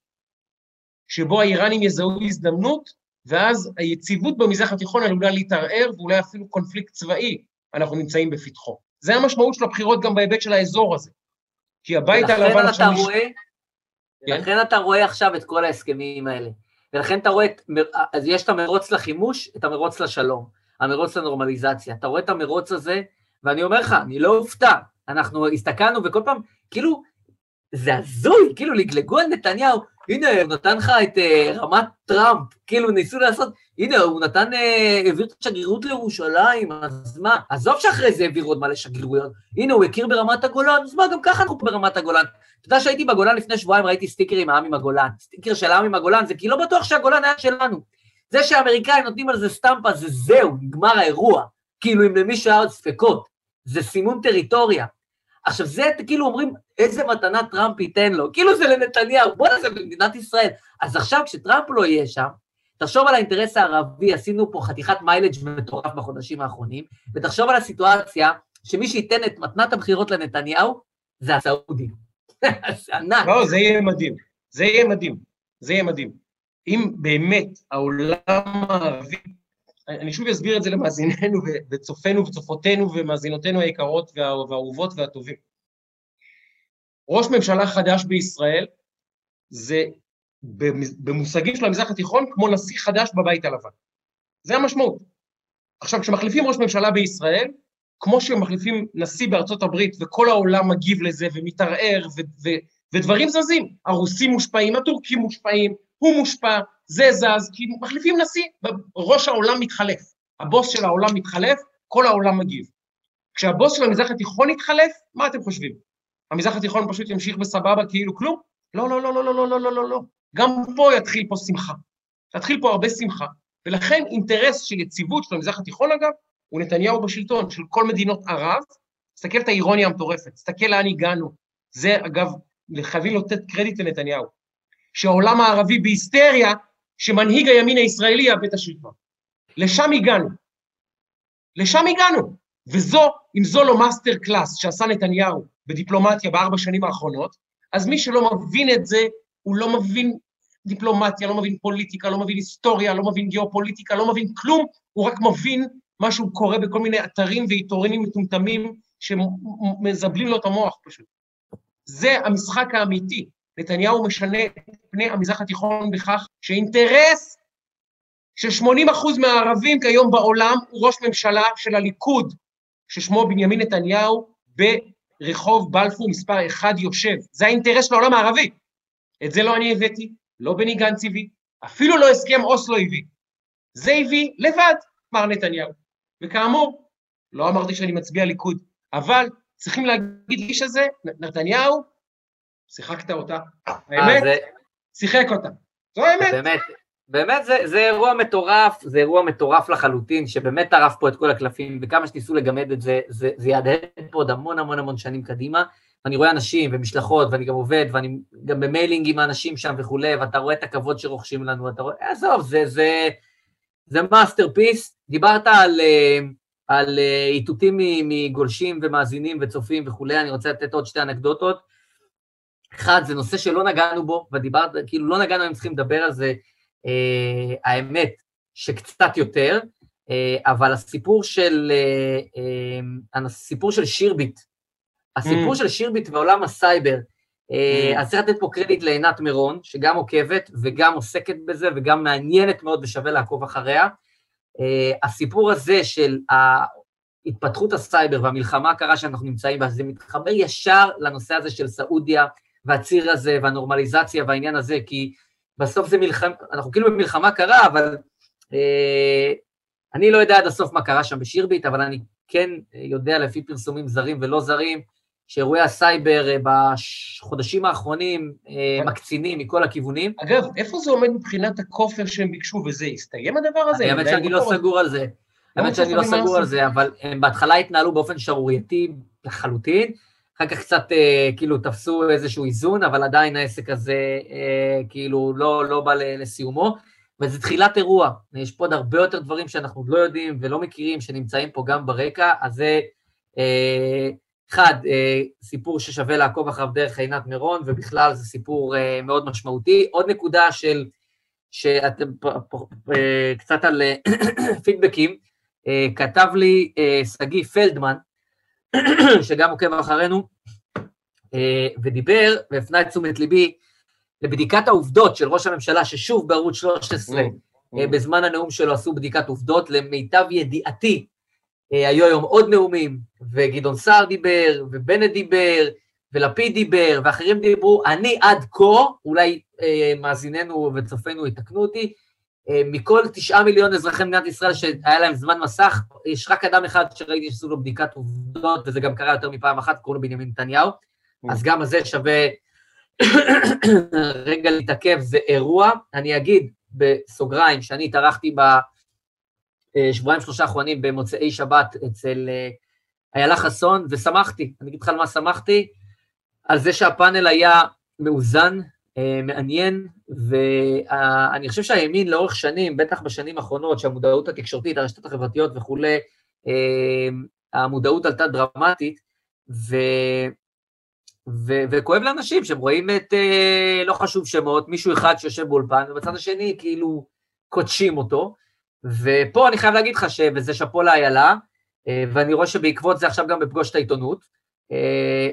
שבו האיראנים יזהו הזדמנות, ואז היציבות במזרח התיכון עלולה להתערער, ואולי אפילו קונפליקט צבאי אנחנו נמצאים בפתחו. זה המשמעות של הבחירות גם בהיבט של האזור הזה. כי הבית ולכן הלבן אתה עכשיו... מש- רואה, כן. לכן אתה רואה עכשיו את כל ההסכמים האלה. ולכן אתה רואה, את, אז יש את המרוץ לחימוש, את המרוץ לשלום, המרוץ לנורמליזציה. אתה רואה את המרוץ הזה, ואני אומר לך, אני לא אופתע. אנחנו הסתכלנו וכל פעם, כאילו, זה הזוי, כאילו לגלגו על נתניהו, הנה, הוא נתן לך את uh, רמת טראמפ, כאילו ניסו לעשות, הנה, הוא נתן, uh, העביר את השגרירות לירושלים, אז מה? עזוב שאחרי זה העביר עוד מלא שגרירויות. הנה, הוא הכיר ברמת הגולן, אז מה, גם ככה אנחנו ברמת הגולן. אתה יודע שהייתי בגולן לפני שבועיים, ראיתי סטיקר עם העם עם הגולן. סטיקר של העם עם הגולן, זה כי לא בטוח שהגולן היה שלנו. זה שהאמריקאים נותנים על זה סטמפה, זה זהו, נגמר האירוע. כאילו, אם למישהו היה עוד ספקות. זה סימון טריטוריה. עכשיו, זה כאילו אומרים, איזה מתנה טראמפ ייתן לו? כאילו זה לנתניהו, בוא'נה, זה במדינת ישראל. אז עכשיו, כשטראמפ לא יהיה שם, תחשוב על האינטרס הערבי, עשינו פה חתיכת מיילג' מטורף בחודשים האחרונים, ותחשוב על הסיטואציה שמי שייתן את מתנת הבחירות לנתניהו, זה הסעודים. זה ענק. לא, זה יהיה מדהים. זה יהיה מדהים. זה יהיה מדהים. אם באמת העולם הערבי, אני שוב אסביר את זה למאזיננו וצופינו וצופותינו ומאזינותינו היקרות וה- והאהובות והטובים. ראש ממשלה חדש בישראל זה במ- במושגים של המזרח התיכון כמו נשיא חדש בבית הלבן. זה המשמעות. עכשיו, כשמחליפים ראש ממשלה בישראל, כמו שמחליפים נשיא בארצות הברית וכל העולם מגיב לזה ומתערער ו- ו- ודברים זזים, הרוסים מושפעים, הטורקים מושפעים, הוא מושפע, זה זז, כי מחליפים נשיא, ראש העולם מתחלף. הבוס של העולם מתחלף, כל העולם מגיב. כשהבוס של המזרח התיכון יתחלף, מה אתם חושבים? המזרח התיכון פשוט ימשיך בסבבה כאילו כלום? לא, לא, לא, לא, לא, לא, לא, לא, לא, לא. גם פה יתחיל פה שמחה. תתחיל פה הרבה שמחה. ולכן אינטרס של יציבות של המזרח התיכון, אגב, הוא נתניהו בשלטון, של כל מדינות ערב. תסתכל את האירוניה המטורפת, תסתכל לאן הגענו. זה, אגב, חייבים לתת קרדיט לנתניהו. שהעולם הערבי בהיסטריה, שמנהיג הימין הישראלי יאבד את השלטון. לשם הגענו. לשם הגענו. וזו, אם זו לא master class שעשה נתניהו בדיפלומטיה בארבע שנים האחרונות, אז מי שלא מבין את זה, הוא לא מבין דיפלומטיה, לא מבין פוליטיקה, לא מבין היסטוריה, לא מבין גיאופוליטיקה, לא מבין כלום, הוא רק מבין מה שהוא קורא בכל מיני אתרים ועיתונים מטומטמים שמזבלים לו את המוח פשוט. זה המשחק האמיתי. נתניהו משנה את פני המזרח התיכון בכך שאינטרס ש-80% מהערבים כיום בעולם הוא ראש ממשלה של הליכוד, ששמו בנימין נתניהו, ברחוב בלפור מספר 1 יושב. זה האינטרס של העולם הערבי. את זה לא אני הבאתי, לא בני גנץ הביא, אפילו לא הסכם אוסלו הביא. זה הביא לבד, מר נתניהו. וכאמור, לא אמרתי שאני מצביע ליכוד, אבל צריכים להגיד לאיש הזה, נתניהו, שיחקת אותה. האמת, זה, שיחק אותה. זו האמת. באמת, באמת זה, זה אירוע מטורף, זה אירוע מטורף לחלוטין, שבאמת טרף פה את כל הקלפים, וכמה שניסו לגמד את זה, זה, זה יהדהד פה עוד המון המון המון שנים קדימה. ואני רואה אנשים ומשלחות, ואני גם עובד, ואני גם במיילינג עם האנשים שם וכולי, ואתה רואה את הכבוד שרוכשים לנו, אתה רואה, עזוב, זה, זה, זה masterpiece. דיברת על, על איתותים מגולשים ומאזינים וצופים וכולי, אני רוצה לתת עוד שתי אנקדוטות. אחד, זה נושא שלא נגענו בו, ודיברת, כאילו לא נגענו, הם צריכים לדבר על זה, אה, האמת, שקצת יותר, אה, אבל הסיפור של, אה, אה, הסיפור של שירביט, הסיפור mm. של שירביט ועולם הסייבר, אממ. אז צריך לתת פה קרדיט לעינת מירון, שגם עוקבת וגם עוסקת בזה וגם מעניינת מאוד ושווה לעקוב אחריה. הסיפור הזה של התפתחות הסייבר והמלחמה הקרה שאנחנו נמצאים בה, זה מתחבר ישר לנושא הזה של סעודיה והציר הזה והנורמליזציה והעניין הזה, כי בסוף זה מלחמה, אנחנו כאילו במלחמה קרה, אבל אה, אני לא יודע עד הסוף מה קרה שם בשירביט, אבל אני כן יודע לפי פרסומים זרים ולא זרים, שאירועי הסייבר בחודשים האחרונים מקצינים מכל הכיוונים. אגב, איפה זה עומד מבחינת הכופר שהם ביקשו וזה? הסתיים הדבר הזה? האמת שאני לא סגור על זה. האמת שאני לא סגור על זה, אבל הם בהתחלה התנהלו באופן שערורייתי לחלוטין, אחר כך קצת כאילו תפסו איזשהו איזון, אבל עדיין העסק הזה כאילו לא בא לסיומו. וזה תחילת אירוע, יש פה עוד הרבה יותר דברים שאנחנו לא יודעים ולא מכירים, שנמצאים פה גם ברקע, אז זה, אה, אחד, אה, סיפור ששווה לעקוב אחריו דרך עינת מירון, ובכלל זה סיפור אה, מאוד משמעותי. עוד נקודה של, שאתם אה, קצת על פידבקים, אה, כתב לי שגיא אה, פלדמן, שגם עוקב אחרינו, אה, ודיבר והפנה את תשומת ליבי לבדיקת העובדות של ראש הממשלה, ששוב בערוץ 13, Mm. אה, בזמן הנאום שלו עשו בדיקת עובדות, למיטב ידיעתי, אה, היו היום עוד נאומים, וגדעון סער דיבר, ובנט דיבר, ולפיד דיבר, ואחרים דיברו, אני עד כה, אולי אה, מאזיננו וצופינו יתקנו אותי, מכל תשעה מיליון אזרחי מדינת ישראל שהיה להם זמן מסך, יש רק אדם אחד שראיתי שעשו לו בדיקת עובדות, וזה גם קרה יותר מפעם אחת, קוראים לו בנימין נתניהו, אז גם על זה שווה רגע להתעכב, זה אירוע. אני אגיד בסוגריים שאני התארחתי בשבועיים שלושה האחרונים במוצאי שבת אצל אה, איילה חסון, ושמחתי. אני אגיד לך על מה שמחתי? על זה שהפאנל היה מאוזן, אה, מעניין, ואני חושב שהימין לאורך שנים, בטח בשנים האחרונות, שהמודעות התקשורתית, הרשתות החברתיות וכולי, אה, המודעות עלתה דרמטית, ו... ו- וכואב לאנשים שהם רואים את, אה, לא חשוב שמות, מישהו אחד שיושב באולפן, ובצד השני כאילו קודשים אותו. ופה אני חייב להגיד לך, ש- וזה שאפו לאיילה, אה, ואני רואה שבעקבות זה עכשיו גם בפגוש את העיתונות, אה,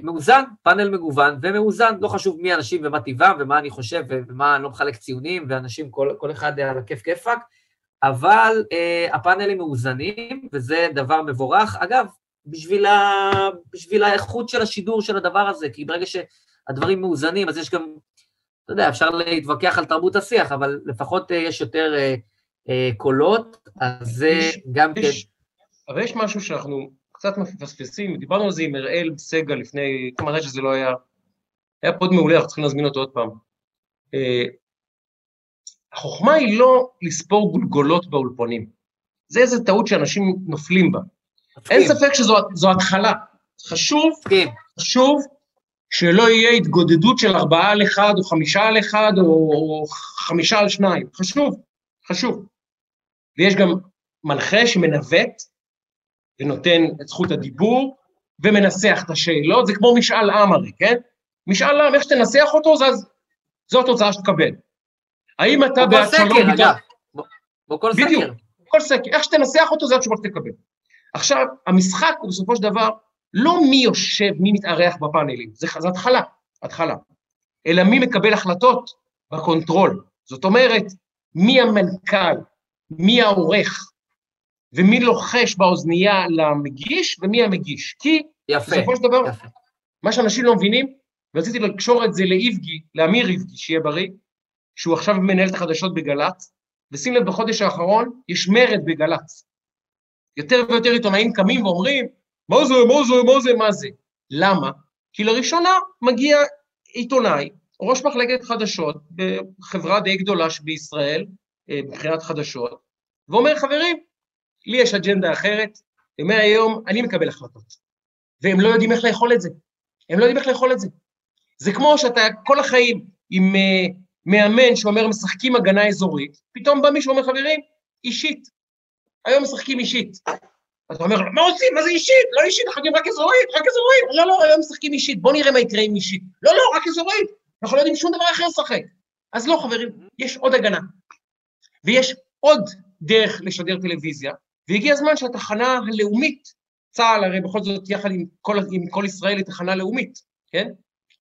מאוזן, פאנל מגוון ומאוזן, לא חשוב מי האנשים ומה טבעם ומה אני חושב ומה אני לא מחלק ציונים, ואנשים, כל, כל אחד על הכיף כיפאק, אבל אה, הפאנלים מאוזנים, וזה דבר מבורך. אגב, בשביל, ה... בשביל האיכות של השידור של הדבר הזה, כי ברגע שהדברים מאוזנים, אז יש גם, אתה יודע, אפשר להתווכח על תרבות השיח, אבל לפחות אה, יש יותר אה, אה, קולות, אז זה יש- גם כן... יש, אבל יש משהו שאנחנו קצת מפספסים, דיברנו על זה עם אראל סגל לפני, כמובן שזה לא היה, היה פוד מעולה, אנחנו צריכים להזמין אותו עוד פעם. אה, החוכמה היא לא לספור גולגולות באולפנים. זה איזה טעות שאנשים נופלים בה. אין ספק שזו התחלה. חשוב. חשוב שלא יהיה התגודדות של ארבעה על אחד, או חמישה על אחד, או חמישה על שניים. חשוב, חשוב. ויש גם מנחה שמנווט ונותן את זכות הדיבור ומנסח את השאלות, זה כמו משאל עם הרי, כן? משאל עם, איך שתנסח אותו, זה, זו התוצאה שתקבל. האם אתה כמו כל בעד שלום סקר. אגב. כמו כל בדיוק. סקר. כל סקר, איך שתנסח אותו, זה התשובה שתקבל. עכשיו, המשחק הוא בסופו של דבר לא מי יושב, מי מתארח בפאנלים, זה, זה התחלה, התחלה, אלא מי מקבל החלטות ב control. זאת אומרת, מי המנכ"ל, מי העורך, ומי לוחש באוזנייה למגיש, ומי המגיש. כי יפה, בסופו של דבר, יפה. מה שאנשים לא מבינים, ורציתי לקשור את זה לאיבגי, לאמיר איבגי, שיהיה בריא, שהוא עכשיו מנהל את החדשות בגל"צ, ושים לב, בחודש האחרון יש מרד בגל"צ. יותר ויותר עיתונאים קמים ואומרים, מה זה, מה זה, מה זה, מה זה? למה? כי לראשונה מגיע עיתונאי, ראש מחלקת חדשות בחברה די גדולה בישראל, אה, מבחינת חדשות, ואומר, חברים, לי יש אג'נדה אחרת, ומהיום אני מקבל החלטות. והם לא יודעים איך לאכול את זה. הם לא יודעים איך לאכול את זה. זה כמו שאתה כל החיים עם uh, מאמן שאומר משחקים הגנה אזורית, פתאום בא מישהו ואומר, חברים, אישית. היום משחקים אישית. אתה אומר, מה עושים? מה זה אישית? לא אישית, יודעים רק אזורית, רק אזורית. לא, לא, היום משחקים אישית, בואו נראה מה יקרה עם אישית. לא, לא, רק אזורית. אנחנו לא יודעים שום דבר אחר לשחק. אז לא, חברים, יש עוד הגנה. ויש עוד דרך לשדר טלוויזיה, והגיע הזמן שהתחנה הלאומית, צה"ל הרי בכל זאת יחד עם כל, עם כל ישראל היא תחנה לאומית, כן?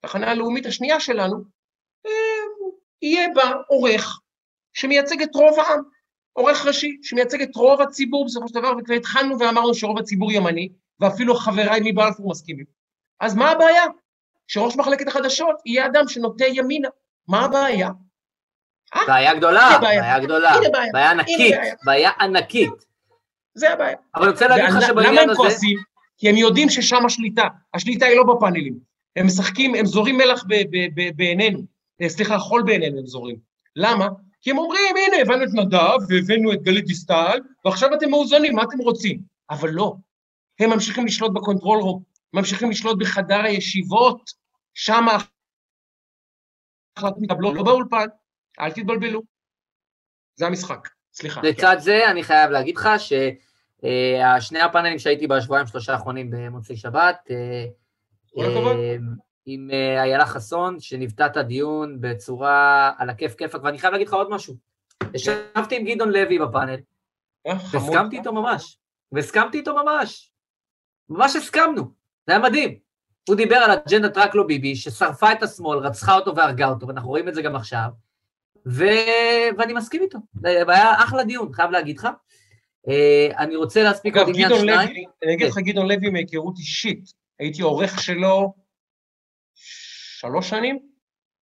התחנה הלאומית השנייה שלנו, אה, יהיה בה עורך שמייצג את רוב העם, עורך ראשי שמייצג את רוב הציבור בסופו של דבר, וכבר התחלנו ואמרנו שרוב הציבור ימני, ואפילו חבריי מבלפור מסכימים. אז מה הבעיה? שראש מחלקת החדשות יהיה אדם שנוטה ימינה. מה הבעיה? בעיה גדולה, בעיה. גדולה, בעיה. ענקית. בעיה ענקית. זה הבעיה. אבל אני רוצה להגיד לך שבעניין הם הזה... כועסים? כי הם יודעים ששם השליטה. השליטה היא לא בפאנלים. הם משחקים, הם זורים מלח בעינינו. אה, סליחה, חול בעינינו הם זורים. למה? כי הם אומרים, הנה, הבאנו את נדב, והבאנו את גלית דיסטל, ועכשיו אתם מאוזנים, מה אתם רוצים? אבל לא. הם ממשיכים לשלוט ב control room, ממשיכים לשלוט בחדר הישיבות, שם ההחלטות מתקבלות, לא באולפן, אל תתבלבלו. זה המשחק. סליחה. לצד זה, אני חייב להגיד לך ששני הפאנלים שהייתי בשבועיים שלושה האחרונים במוצאי שבת, אה. אה, עם אה, איילה חסון, שניווטה את הדיון בצורה על הכיף כיפאק, ואני חייב להגיד לך עוד משהו. ישבתי עם גדעון לוי בפאנל, אה. והסכמתי איתו ממש. והסכמתי איתו ממש. ממש הסכמנו, זה היה מדהים. הוא דיבר על אג'נדת רק לא ביבי, ששרפה את השמאל, רצחה אותו והרגה אותו, ואנחנו רואים את זה גם עכשיו, ו... ואני מסכים איתו. היה אחלה דיון, חייב להגיד לך. אה, אני רוצה להספיק עוד עניין שניים. אני אגיד לך, כן. גדעון לוי מהיכרות אישית, הייתי עורך שלו שלוש שנים,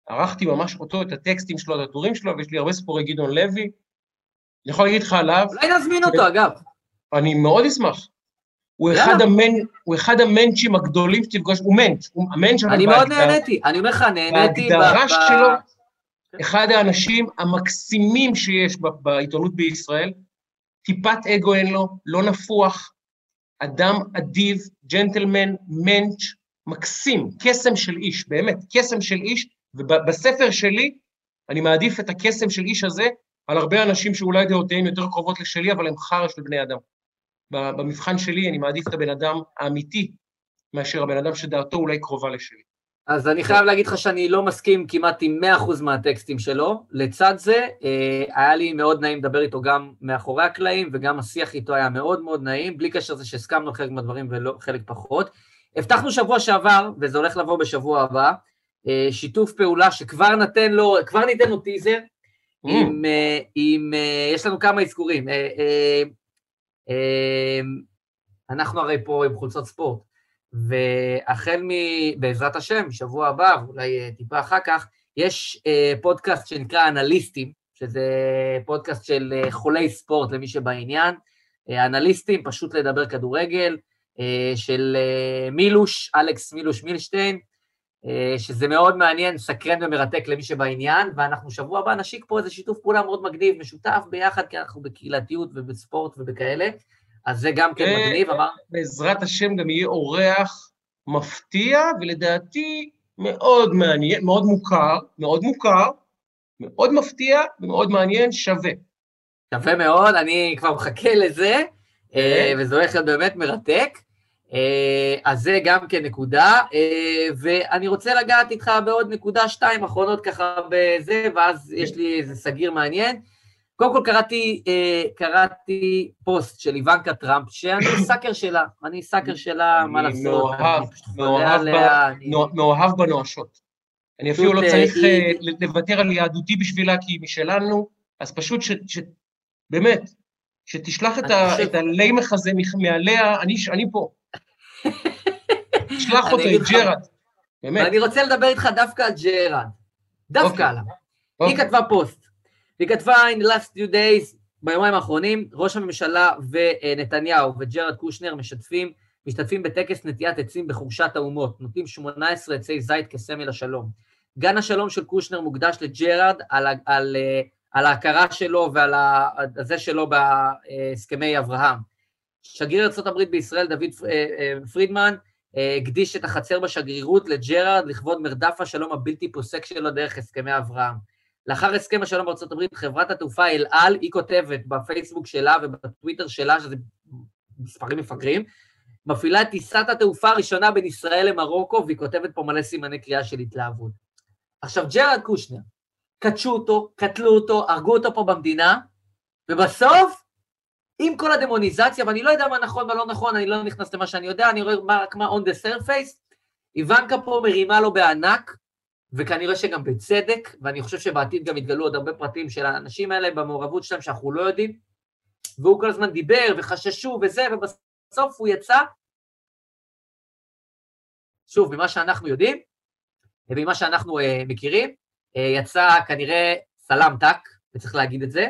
ערכתי ממש אותו, את הטקסטים שלו, את הטורים שלו, ויש לי הרבה סיפורי גדעון לוי. אני יכול להגיד לך עליו... אולי נזמין אותו, אגב. אני מאוד אשמח. הוא אחד, המנ... הוא אחד המנצ'ים הגדולים שתפגוש, הוא מנץ', הוא המנץ' אני מאוד נהניתי, אני אומר לך, נהניתי. בהגדרה שלו, אחד האנשים המקסימים שיש בעיתונות בישראל, טיפת אגו אין לו, לא נפוח, אדם אדיב, ג'נטלמן, מענץ', מקסים, קסם של איש, באמת, קסם של איש, ובספר שלי אני מעדיף את הקסם של איש הזה על הרבה אנשים שאולי דעותיהם יותר קרובות לשלי, אבל הם חרא של בני אדם. במבחן שלי אני מעדיף את הבן אדם האמיתי, מאשר הבן אדם שדעתו אולי קרובה לשלי. אז אני חייב להגיד לך שאני לא מסכים כמעט עם 100% מהטקסטים שלו. לצד זה, אה, היה לי מאוד נעים לדבר איתו גם מאחורי הקלעים, וגם השיח איתו היה מאוד מאוד נעים, בלי קשר לזה שהסכמנו חלק מהדברים וחלק פחות. הבטחנו שבוע שעבר, וזה הולך לבוא בשבוע הבא, אה, שיתוף פעולה שכבר נתן לו, כבר ניתן לו טיזר, mm. עם, אה, עם, יש לנו כמה אזכורים. אנחנו הרי פה עם חולצות ספורט. והחל מ... בעזרת השם, שבוע הבא, ואולי אה, טיפה אחר כך, יש אה, פודקאסט שנקרא אנליסטים, שזה פודקאסט של אה, חולי ספורט למי שבעניין. אנליסטים, פשוט לדבר כדורגל, של מילוש, אלכס מילוש מילשטיין, שזה מאוד מעניין, סקרן ומרתק למי שבעניין, ואנחנו שבוע הבא נשיק פה איזה שיתוף פעולה מאוד מגניב, משותף ביחד, כי אנחנו בקהילתיות ובספורט ובכאלה. אז זה גם כן מגניב, אמר... בעזרת השם גם יהיה אורח מפתיע, ולדעתי מאוד מעניין, מאוד מוכר, מאוד מוכר, מאוד מפתיע ומאוד מעניין, שווה. שווה מאוד, אני כבר מחכה לזה, אה, כן. וזה הולך להיות באמת מרתק. אה, אז זה גם כן נקודה, אה, ואני רוצה לגעת איתך בעוד נקודה שתיים אחרונות ככה בזה, ואז יש לי איזה סגיר מעניין. קודם כל קראתי, אה, קראתי פוסט של איוונקה טראמפ, שאני sucker שלה, אני sucker שלה, מה לעשות, מאוהב, מאוהב, מאוהב בנואשות. אני אפילו לא צריך אה, אה, לוותר על יהדותי בשבילה, כי היא משלנו, אז פשוט ש... באמת, שתשלח את הלימך הזה מעליה, אני פה. תשלח אותו עם ג'רד, באמת. אני רוצה לדבר איתך דווקא על ג'רד, דווקא אוקיי. עליו. היא אוקיי. כתבה פוסט. והיא כתבה in the last few days, ביומיים האחרונים, ראש הממשלה ונתניהו וג'רד קושנר משתפים, משתתפים בטקס נטיעת עצים בחורשת האומות, נוטעים 18 עצי זית כסמל השלום. גן השלום של קושנר מוקדש לג'רד על, על, על, על ההכרה שלו ועל זה שלו בהסכמי אברהם. שגריר ארה"ב בישראל, דוד אה, אה, פרידמן, אה, הקדיש את החצר בשגרירות לג'רארד לכבוד מרדף השלום הבלתי פוסק שלו דרך הסכמי אברהם. לאחר הסכם השלום בארצות הברית, חברת התעופה אל על, היא כותבת בפייסבוק שלה ובטוויטר שלה, שזה מספרים מפגרים, מפעילה את טיסת התעופה הראשונה בין ישראל למרוקו, והיא כותבת פה מלא סימני קריאה של התלהבות. עכשיו, ג'רד קושנר, קדשו אותו, קטלו אותו, הרגו אותו פה במדינה, ובסוף, עם כל הדמוניזציה, ואני לא יודע מה נכון ומה לא נכון, אני לא נכנס למה שאני יודע, אני רואה רק מה on the surface, איוונקה פה מרימה לו בענק, וכנראה שגם בצדק, ואני חושב שבעתיד גם יתגלו עוד הרבה פרטים של האנשים האלה במעורבות שלהם שאנחנו לא יודעים, והוא כל הזמן דיבר וחששו וזה, ובסוף הוא יצא, שוב, ממה שאנחנו יודעים, וממה שאנחנו uh, מכירים, אה, יצא כנראה slam dunk, וצריך להגיד את זה,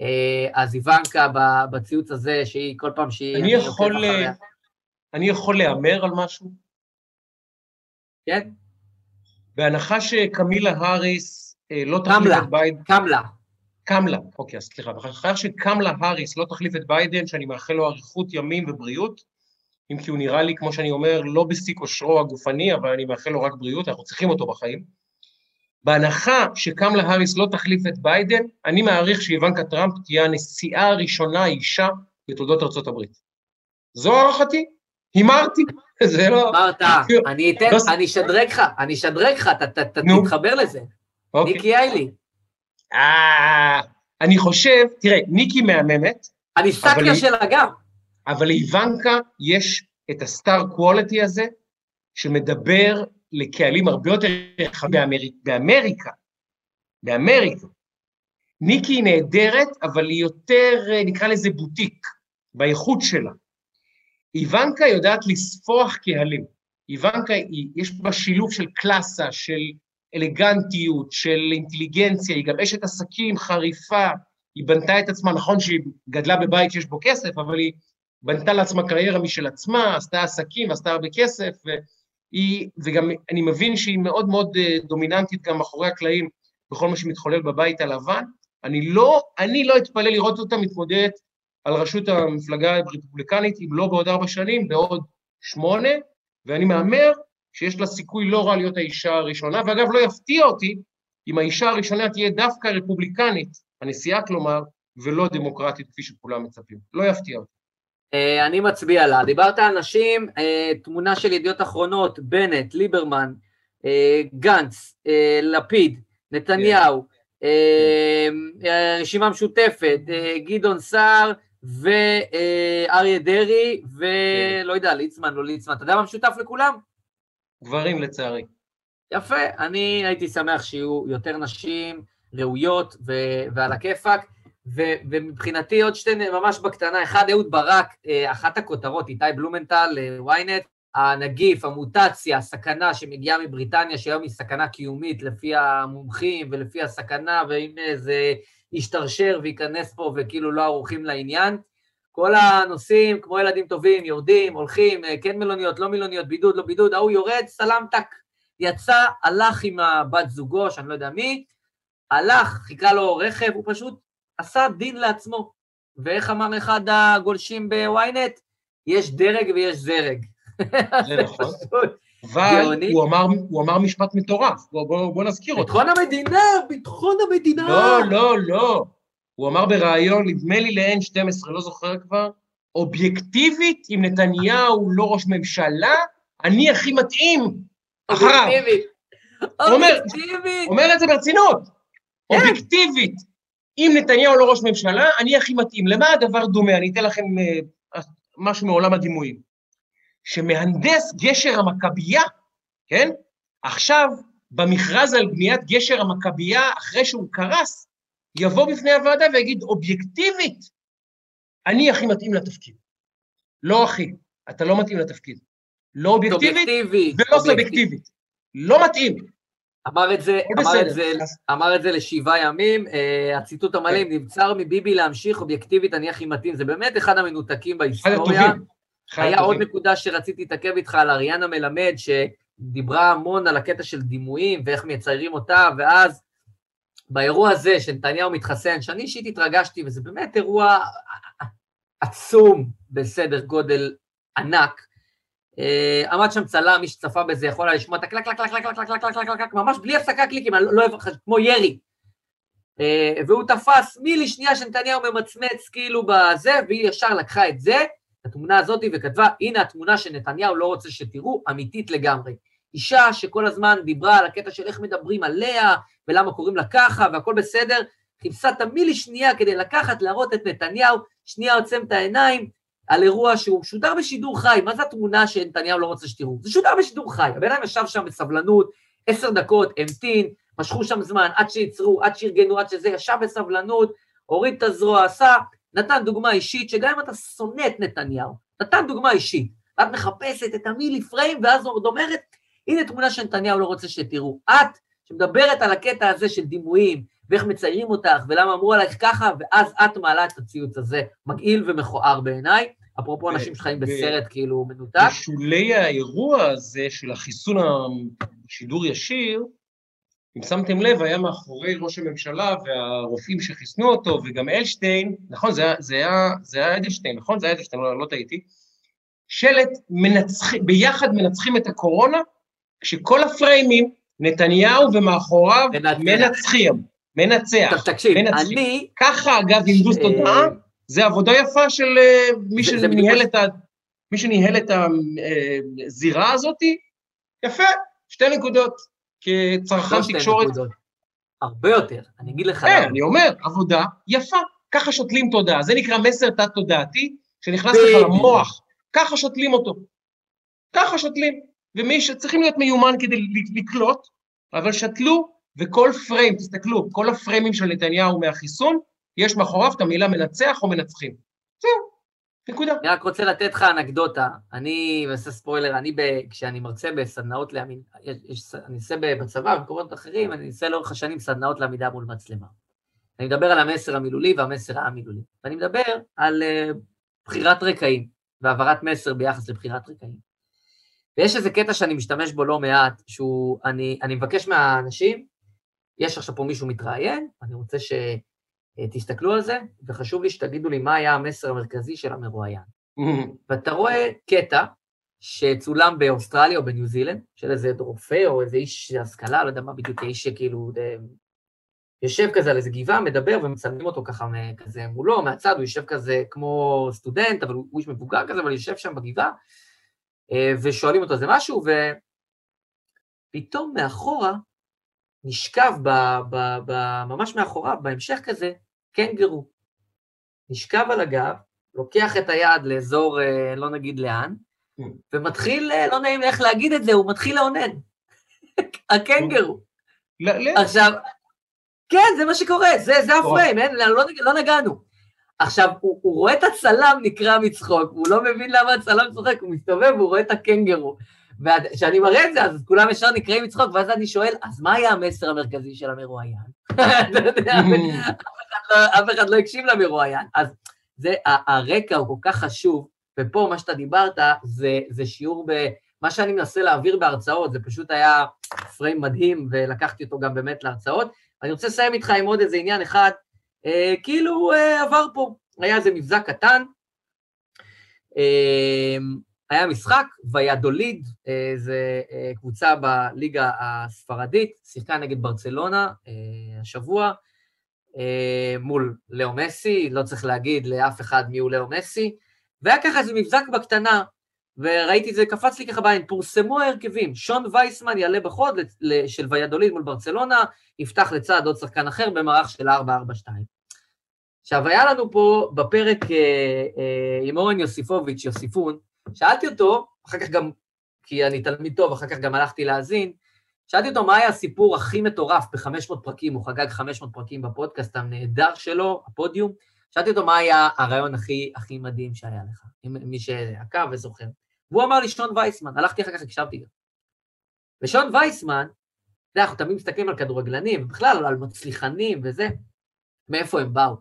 אה, אז איוונקה בציוץ הזה, שהיא כל פעם שהיא... אני יכול, אני יכול להמר על משהו? כן. בהנחה שקמילה האריס אה, לא תחליף את ביידן... קמלה. קמלה, אוקיי, אז סליחה. בהנחה שקמלה האריס לא תחליף את ביידן, שאני מאחל לו אריכות ימים ובריאות, אם כי הוא נראה לי, כמו שאני אומר, לא בשיא כושרו הגופני, אבל אני מאחל לו רק בריאות, אנחנו צריכים אותו בחיים. בהנחה שקמלה האריס לא תחליף את ביידן, אני מעריך שאיוונקה טראמפ תהיה הנשיאה הראשונה אישה בתולדות ארצות הברית. זו הערכתי, הימרתי. זה לא... אמרת, אני אתן, לא אני אשדרג לך, אני אשדרג לך, אתה תתחבר לזה. אוקיי. ניקי איילי. אה, אני חושב, תראה, ניקי מהממת. אני סאקר של הגב. אבל לאיוונקה יש את הסטאר קוולטי הזה, שמדבר לקהלים הרבה יותר רחבים באמריק, באמריקה, באמריקה. ניקי היא נהדרת, אבל היא יותר, נקרא לזה בוטיק, באיכות שלה. איוונקה יודעת לספוח קהלים. איוונקה, יש בה שילוב של קלאסה, של אלגנטיות, של אינטליגנציה, היא גם אשת עסקים חריפה, היא בנתה את עצמה, נכון שהיא גדלה בבית שיש בו כסף, אבל היא בנתה לעצמה קריירה משל עצמה, עשתה עסקים, עשתה הרבה כסף, והיא, וגם אני מבין שהיא מאוד מאוד אה, דומיננטית גם מאחורי הקלעים בכל מה שמתחולל בבית הלבן. אני לא, אני לא אתפלא לראות אותה מתמודדת על ראשות המפלגה הרפובליקנית, אם לא בעוד ארבע שנים, בעוד שמונה, ואני מהמר שיש לה סיכוי לא רע להיות האישה הראשונה, ואגב, לא יפתיע אותי אם האישה הראשונה תהיה דווקא רפובליקנית, הנשיאה כלומר, ולא דמוקרטית כפי שכולם מצפים. לא יפתיע אותי. אה, אני מצביע לה. דיברת על נשים, אה, תמונה של ידיעות אחרונות, בנט, ליברמן, אה, גנץ, לפיד, נתניהו, רשימה משותפת, גדעון סער ואריה דרעי, ולא יודע, ליצמן, לא ליצמן. אתה יודע מה משותף לכולם? גברים לצערי. יפה, אני הייתי שמח שיהיו יותר נשים ראויות ו- ועל הכיפאק. ו- ומבחינתי עוד שתי, ממש בקטנה, אחד, אהוד ברק, אה, אחת הכותרות, איתי בלומנטל, אה, ynet, הנגיף, המוטציה, הסכנה שמגיעה מבריטניה, שהיום היא סכנה קיומית לפי המומחים ולפי הסכנה, ואם זה ישתרשר וייכנס פה וכאילו לא ערוכים לעניין. כל הנושאים, כמו ילדים טובים, יורדים, הולכים, אה, כן מלוניות, לא מלוניות, בידוד, לא בידוד, ההוא יורד, סלם טק. יצא, הלך עם הבת זוגו, שאני לא יודע מי, הלך, חיכה לו רכב, הוא פשוט עשה דין לעצמו. ואיך אמר אחד הגולשים בוויינט? יש דרג ויש זרג. זה נכון. אבל הוא אמר, הוא אמר משפט מטורף, בוא, בוא, בוא נזכיר אותו. ביטחון המדינה, ביטחון המדינה. לא, לא, לא. הוא אמר בריאיון, נדמה לי ל-N12, לא זוכר כבר, אובייקטיבית, אם נתניהו לא ראש ממשלה, אני הכי מתאים אחריו. אובייקטיבית. אובייקטיבית. אומר את זה ברצינות. כן. אובייקטיבית. אם נתניהו לא ראש ממשלה, אני הכי מתאים. למה הדבר דומה? אני אתן לכם uh, משהו מעולם הדימויים. שמהנדס גשר המכבייה, כן? עכשיו, במכרז על בניית גשר המכבייה, אחרי שהוא קרס, יבוא בפני הוועדה ויגיד, אובייקטיבית, אני הכי מתאים לתפקיד. לא אחי, אתה לא מתאים לתפקיד. לא אובייקטיבית ולא סובייקטיבית. לא מתאים. אמר את זה, אמר את זה, אמר את זה לשבעה ימים, uh, הציטוט המלא, אם כן. נבצר מביבי להמשיך אובייקטיבית, אני הכי מתאים, זה באמת אחד המנותקים בהיסטוריה. היה עוד נקודה שרציתי להתעכב איתך על אריאנה מלמד, שדיברה המון על הקטע של דימויים ואיך מציירים אותה, ואז באירוע הזה שנתניהו מתחסן, שאני אישית התרגשתי, וזה באמת אירוע עצום בסדר גודל ענק, עמד שם צלם, מי שצפה בזה יכול היה לשמוע את הקלק, קלק, קלק, קלק, קלק, קלק, קלק, קלק, ממש בלי הפסקה קליקים, לא אוהב, כמו ירי. והוא תפס מילי שנייה שנתניהו ממצמץ כאילו בזה, והיא ישר לקחה את זה, התמונה הזאת, וכתבה, הנה התמונה שנתניהו לא רוצה שתראו, אמיתית לגמרי. אישה שכל הזמן דיברה על הקטע של איך מדברים עליה, ולמה קוראים לה ככה, והכל בסדר, חיפשה את המילי שנייה כדי לקחת, להראות את נתניהו, שנייה עוצם את העיניים, על אירוע שהוא שודר בשידור חי, מה זה התמונה שנתניהו לא רוצה שתראו? זה שודר בשידור חי, הבן אדם ישב שם בסבלנות, עשר דקות, המתין, משכו שם זמן, עד שיצרו, עד שארגנו, עד שזה, ישב בסבלנות, הוריד את הזרוע, עשה, נתן דוגמה אישית, שגם אם אתה שונא את נתניהו, נתן דוגמה אישית, ואת מחפשת את המילי פריים, ואז עוד אומרת, הנה תמונה שנתניהו לא רוצה שתראו. את, שמדברת על הקטע הזה של דימויים, ואיך מציירים אותך, ולמה אמרו עלייך ככה, ואז את מעלה את הציוץ הזה, מגעיל ומכוער בעיניי. אפרופו אנשים שחיים בסרט כאילו מנותק. בשולי האירוע הזה של החיסון השידור ישיר, אם שמתם לב, היה מאחורי ראש הממשלה והרופאים שחיסנו אותו, וגם אלשטיין, נכון, זה, זה, היה, זה היה אדלשטיין, נכון? זה היה אדלשטיין, לא, לא טעיתי. שלט, מנצח, ביחד מנצחים את הקורונה, כשכל הפריימים, נתניהו ומאחוריו מנצחים. מנצח. טוב, תקשיב, מנצחים. אני... ככה, אגב, הנדוס תודעה, זה עבודה יפה של אה, מי זה, שניהל זה את ה... מי שניהל את הזירה הזאת, יפה, שתי נקודות, כצרכן תקשורת. הרבה יותר, אני אגיד לך... כן, אני אומר, עבודה יפה, ככה שותלים תודעה, זה נקרא מסר תת-תודעתי, שנכנס לך למוח, ככה שותלים אותו. ככה שותלים. ומי שצריכים להיות מיומן כדי לקלוט, אבל שתלו, וכל פריים, תסתכלו, כל הפריימים של נתניהו מהחיסון, יש מאחוריו את המילה מנצח או מנצחים. נקודה. אני רק רוצה לתת לך אנקדוטה. אני, ועושה ספוילר, אני, ב, כשאני מרצה בסדנאות לעמידה, אני עושה בצבא, במקומות אחרים, אני עושה לאורך השנים סדנאות לעמידה מול מצלמה. אני מדבר על המסר המילולי והמסר המילולי. ואני מדבר על uh, בחירת רקעים והעברת מסר ביחס לבחירת רקעים. ויש איזה קטע שאני משתמש בו לא מעט, שהוא, אני, אני מבקש מהאנשים, יש עכשיו פה מישהו מתראיין, אני רוצה שתסתכלו על זה, וחשוב לי שתגידו לי מה היה המסר המרכזי של המרואיין. ואתה רואה קטע שצולם באוסטרליה או בניו זילנד, של איזה רופא או איזה איש השכלה, לא יודע מה בדיוק, איש שכאילו אה, יושב כזה על איזה גבעה, מדבר ומצלמים אותו ככה כזה מולו, מהצד, הוא יושב כזה כמו סטודנט, אבל הוא איש מבוגר כזה, אבל יושב שם בגבעה, אה, ושואלים אותו איזה משהו, ופתאום מאחורה נשכב, ב, ב, ב, ממש מאחוריו, בהמשך כזה, קנגרו. נשכב על הגב, לוקח את היד לאזור, אה, לא נגיד לאן, ומתחיל, אה, לא נעים לי איך להגיד את זה, הוא מתחיל לאונן. הקנגרו. עכשיו, כן, זה מה שקורה, זה, זה הפריים, אין, לא, לא נגענו. עכשיו, הוא, הוא רואה את הצלם נקרע מצחוק, הוא לא מבין למה הצלם צוחק, הוא מסתובב והוא רואה את הקנגרו. וכשאני מראה את זה, אז כולם ישר נקראים מצחוק, ואז אני שואל, אז מה היה המסר המרכזי של המרואיין? לא, אף אחד לא הקשיב למרואיין. אז זה, הרקע הוא כל כך חשוב, ופה מה שאתה דיברת, זה, זה שיעור ב... מה שאני מנסה להעביר בהרצאות, זה פשוט היה פריים מדהים, ולקחתי אותו גם באמת להרצאות. אני רוצה לסיים איתך עם עוד איזה עניין אחד, אה, כאילו אה, עבר פה, היה איזה מבזק קטן, אה, היה משחק, ויאדוליד, אה, זה אה, קבוצה בליגה הספרדית, שיחקה נגד ברצלונה אה, השבוע, מול לאו מסי, לא צריך להגיד לאף אחד מי הוא לאו מסי, והיה ככה איזה מבזק בקטנה, וראיתי את זה, קפץ לי ככה בעין, פורסמו ההרכבים, שון וייסמן יעלה בחוד של ויאדוליד מול ברצלונה, יפתח לצד עוד שחקן אחר במערך של 4-4-2. עכשיו, היה לנו פה בפרק אה, אה, עם אורן יוסיפוביץ', יוסיפון, שאלתי אותו, אחר כך גם, כי אני תלמיד טוב, אחר כך גם הלכתי להאזין, שאלתי אותו מה היה הסיפור הכי מטורף ב-500 פרקים, הוא חגג 500 פרקים בפודקאסט הנהדר שלו, הפודיום, שאלתי אותו מה היה הרעיון הכי, הכי מדהים שהיה לך, מי שעקב וזוכר. והוא אמר לי שון וייסמן, הלכתי אחר כך, הקשבתי גם. ושון וייסמן, אתה יודע, אנחנו תמיד מסתכלים על כדורגלנים, בכלל על מצליחנים וזה, מאיפה הם באו.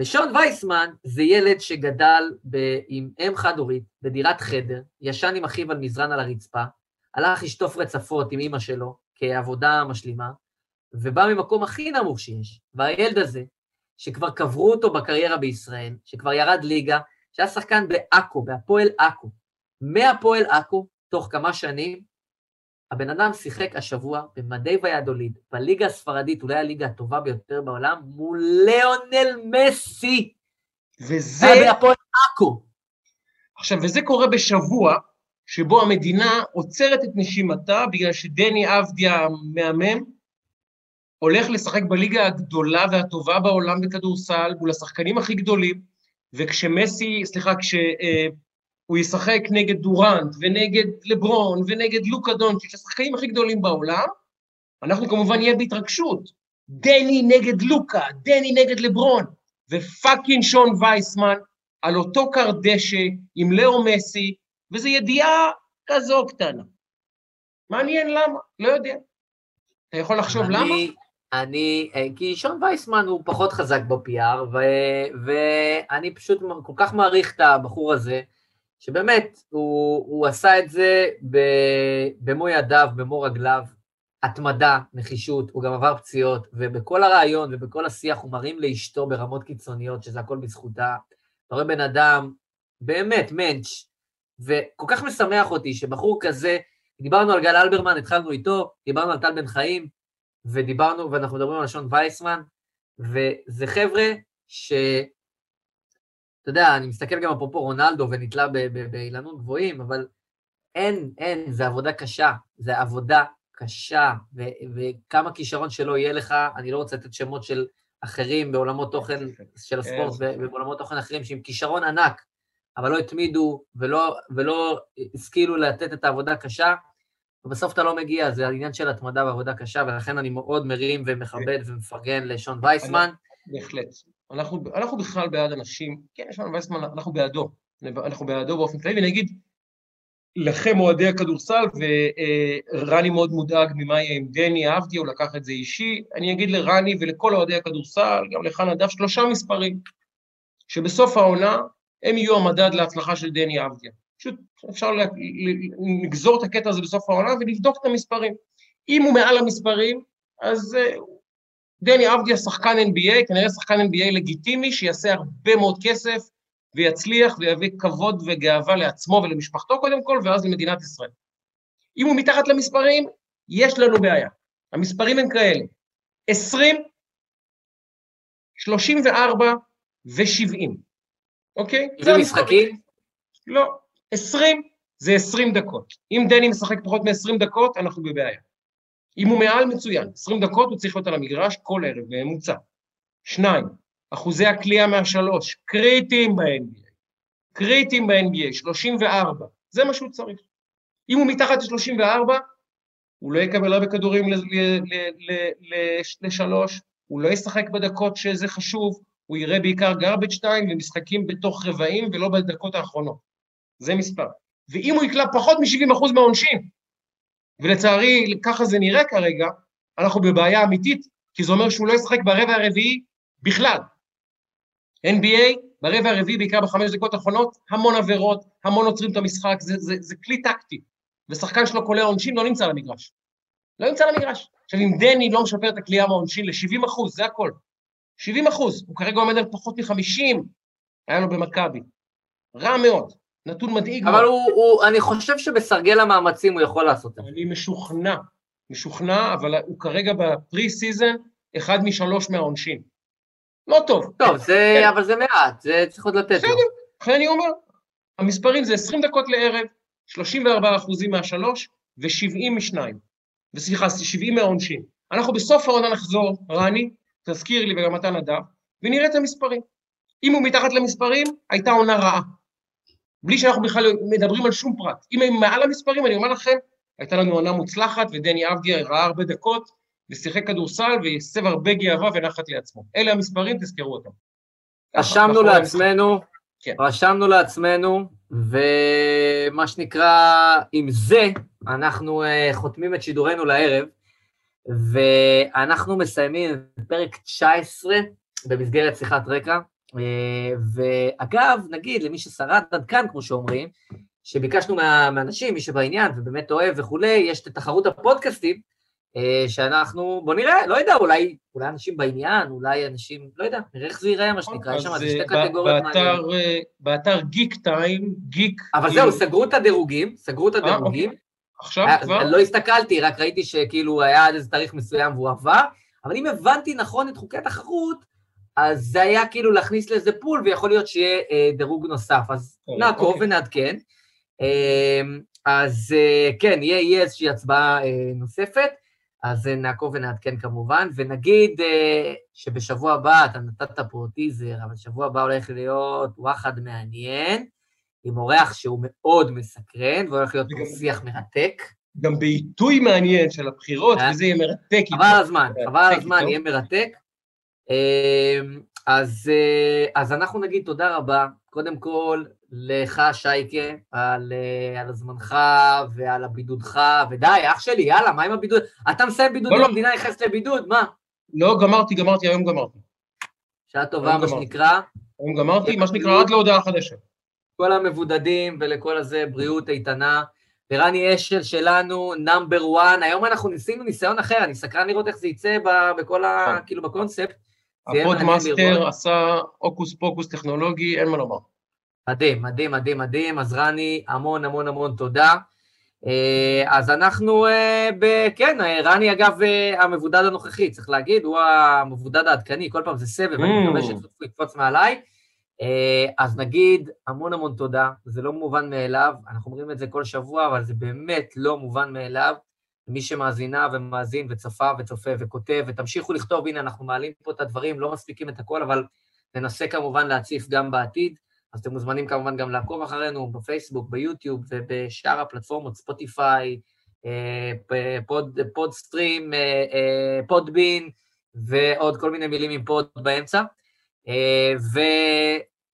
ושון וייסמן זה ילד שגדל ב- עם אם חד-הורית, בדירת חדר, ישן עם אחיו על מזרן על הרצפה, הלך לשטוף רצפות עם אימא שלו כעבודה משלימה, ובא ממקום הכי נמוך שיש. והילד הזה, שכבר קברו אותו בקריירה בישראל, שכבר ירד ליגה, שהיה שחקן בעכו, בהפועל עכו, מהפועל עכו, תוך כמה שנים, הבן אדם שיחק השבוע במדי ויאדוליד, בליגה הספרדית, אולי הליגה הטובה ביותר בעולם, מול ליאונל מסי. וזה... היה בהפועל עכו. עכשיו, וזה קורה בשבוע שבו המדינה עוצרת את נשימתה בגלל שדני אבדיה המהמם הולך לשחק בליגה הגדולה והטובה בעולם בכדורסל מול השחקנים הכי גדולים, וכשמסי, סליחה, כש... אה, ישחק נגד דורנט ונגד לברון ונגד לוקה דונצ'יץ', השחקנים הכי גדולים בעולם, אנחנו כמובן נהיה בהתרגשות. דני נגד לוקה, דני נגד לברון, ופאקינג שון וייסמן על אותו קר דשא עם לאו מסי, וזו ידיעה כזו קטנה. מעניין למה, לא יודע. אתה יכול לחשוב אני, למה? אני, כי שון וייסמן הוא פחות חזק ב-PR, ואני פשוט כל כך מעריך את הבחור הזה, שבאמת, הוא, הוא עשה את זה במו ידיו, במו רגליו, התמדה, נחישות, הוא גם עבר פציעות, ובכל הרעיון ובכל השיח הוא מרים לאשתו ברמות קיצוניות, שזה הכל בזכותה. אתה רואה בן אדם, באמת, מענץ', וכל כך משמח אותי שבחור כזה, דיברנו על גל אלברמן, התחלנו איתו, דיברנו על טל בן חיים, ודיברנו, ואנחנו מדברים על שון וייסמן, וזה חבר'ה ש... אתה יודע, אני מסתכל גם אפרופו רונלדו ונתלה באילנות גבוהים, אבל אין, אין, זה עבודה קשה, זה עבודה קשה, ו- וכמה כישרון שלא יהיה לך, אני לא רוצה לתת שמות של אחרים בעולמות תוכן של הספורט ובעולמות תוכן אחרים שעם כישרון ענק, אבל לא התמידו ולא, ולא השכילו לתת את העבודה הקשה, ובסוף אתה לא מגיע, זה העניין של התמדה ועבודה קשה, ולכן אני מאוד מרים ומכבד ומפרגן לשון וייסמן. בהחלט. אנחנו, אנחנו בכלל בעד אנשים, כן, שון וייסמן, אנחנו בעדו, אנחנו בעדו באופן כללי, ואני אגיד לכם אוהדי הכדורסל, ורני מאוד מודאג ממה יהיה עם דני אהבתי, הוא לקח את זה אישי, אני אגיד לרני ולכל אוהדי הכדורסל, גם לך נדב, שלושה מספרים, שבסוף העונה הם יהיו המדד להצלחה של דני אבדיה. פשוט אפשר לגזור את הקטע הזה בסוף העונה ולבדוק את המספרים. אם הוא מעל המספרים, אז אה, דני אבדיה שחקן NBA, כנראה שחקן NBA לגיטימי, שיעשה הרבה מאוד כסף ויצליח ויביא כבוד וגאווה לעצמו ולמשפחתו קודם כל, ואז למדינת ישראל. אם הוא מתחת למספרים, יש לנו בעיה. המספרים הם כאלה, 20, 34 ו-70, אוקיי? זה משחקים? לא, 20 זה 20 דקות. אם דני משחק פחות מ-20 דקות, אנחנו בבעיה. אם הוא מעל, מצוין. 20 דקות הוא צריך להיות על המגרש כל ערב, בממוצע. שניים, אחוזי הקליעה מהשלוש, קריטיים ב-NBA. קריטיים ב-NBA, 34. זה מה שהוא צריך. אם הוא מתחת ל-34, הוא לא יקבל הרבה כדורים לשלוש, הוא לא ישחק בדקות שזה חשוב, הוא יראה בעיקר garbage time ומשחקים בתוך רבעים ולא בדקות האחרונות. זה מספר. ואם הוא יקלע פחות מ-70% מהעונשין, ולצערי ככה זה נראה כרגע, אנחנו בבעיה אמיתית, כי זה אומר שהוא לא ישחק ברבע הרביעי בכלל. NBA, ברבע הרביעי, בעיקר בחמש דקות האחרונות, המון עבירות, המון עוצרים את המשחק, זה, זה, זה כלי טקטי. ושחקן שלו קולע עונשין לא נמצא על המגרש. לא נמצא על המגרש. עכשיו, אם דני לא משפר את הקליעה מהעונשין ל-70 אחוז, זה הכל. 70 אחוז, הוא כרגע עומד על פחות מ-50, היה לו במכבי. רע מאוד. נתון מדאיג. אבל הוא, הוא, אני חושב שבסרגל המאמצים הוא יכול לעשות את זה. אני משוכנע, משוכנע, אבל הוא כרגע ב pre season אחד משלוש מהעונשין. לא טוב. טוב, זה, כן. אבל זה מעט, זה צריך עוד לתת. בסדר, לכן אני אומר, המספרים זה 20 דקות לערב, 34 אחוזים מהשלוש ו-70 משניים. וסליחה, 70 מהעונשין. אנחנו בסוף העונה נחזור, רני, תזכיר לי וגם אתה נדב, ונראה את המספרים. אם הוא מתחת למספרים, הייתה עונה רעה. בלי שאנחנו בכלל מדברים על שום פרט. אם הם מעל המספרים, אני אומר לכם, הייתה לנו עונה מוצלחת, ודני אבדיה ראה הרבה דקות, ושיחק כדורסל, והסב הרבה גאווה ונחת לעצמו. אלה המספרים, תזכרו אותם. רשמנו לעצמנו, כן. רשמנו לעצמנו, ומה שנקרא, עם זה אנחנו uh, חותמים את שידורנו לערב, ואנחנו מסיימים פרק 19 במסגרת שיחת רקע. אה, ואגב, נגיד למי ששרד עד כאן, כמו שאומרים, שביקשנו מה, מהאנשים, מי שבעניין ובאמת אוהב וכולי, יש את תחרות הפודקאסטים, אה, שאנחנו, בוא נראה, לא יודע, אולי, אולי אנשים בעניין, אולי אנשים, לא יודע, נראה איך זה ייראה, מה שנקרא, יש שם שתי אה, קטגוריות מעניינות. באתר גיק טיים, גיק... אבל זהו, סגרו את הדירוגים, סגרו את הדירוגים. עכשיו כבר? לא הסתכלתי, רק ראיתי שכאילו היה עד איזה תאריך מסוים והוא עבר, אבל אם הבנתי נכון את חוקי התחרות, אז זה היה כאילו להכניס לאיזה פול, ויכול להיות שיהיה אה, דירוג נוסף. אז אוקיי. נעקוב אוקיי. ונעדכן. אה, אז אה, כן, יהיה, יהיה איזושהי הצבעה אה, נוספת, אז אה, נעקוב ונעדכן כמובן, ונגיד אה, שבשבוע הבא, אתה נתת פה טיזר, אבל שבוע הבא הולך להיות וואחד מעניין, עם אורח שהוא מאוד מסקרן, והולך להיות פה שיח מרתק. גם בעיתוי מעניין של הבחירות, אה? וזה יהיה מרתק. חבל על הזמן, חבל על הזמן, יהיה מרתק. אמ, אז, אה, אז אנחנו נגיד תודה רבה, קודם כל לך, שייקה, על, אה, על הזמנך ועל הבידודך, ודי, אח שלי, יאללה, מה עם הבידוד? אתה מסיים בידוד, לא, לא. המדינה נכנסת לבידוד, מה? לא, גמרתי, גמרתי, היום גמרתי. שעה טובה, מה שנקרא. היום גמרתי, מה שנקרא, עד להודעה חדשה. כל המבודדים ולכל הזה, בריאות איתנה. ורני אשל שלנו, number one, היום אנחנו ניסינו ניסיון אחר, אני סקרן לראות איך זה יצא בכל ה... נכון. כאילו בקונספט. הפודמאסטר עשה הוקוס פוקוס טכנולוגי, אין מה לומר. מדהים, מדהים, מדהים, מדהים. אז רני, המון המון המון תודה. אה, אז אנחנו, אה, כן, אה, רני אגב המבודד הנוכחי, צריך להגיד, הוא המבודד העדכני, כל פעם זה סבב, אני מקווה mm. יקפוץ מעליי. אז נגיד המון המון תודה, זה לא מובן מאליו, אנחנו אומרים את זה כל שבוע, אבל זה באמת לא מובן מאליו. מי שמאזינה ומאזין וצפה וצופה וכותב, ותמשיכו לכתוב, הנה, אנחנו מעלים פה את הדברים, לא מספיקים את הכל, אבל ננסה כמובן להציף גם בעתיד. אז אתם מוזמנים כמובן גם לעקוב אחרינו בפייסבוק, ביוטיוב ובשאר הפלטפורמות, ספוטיפיי, אה, פוד, Podstream, Podbean, ועוד כל מיני מילים עם פוד באמצע.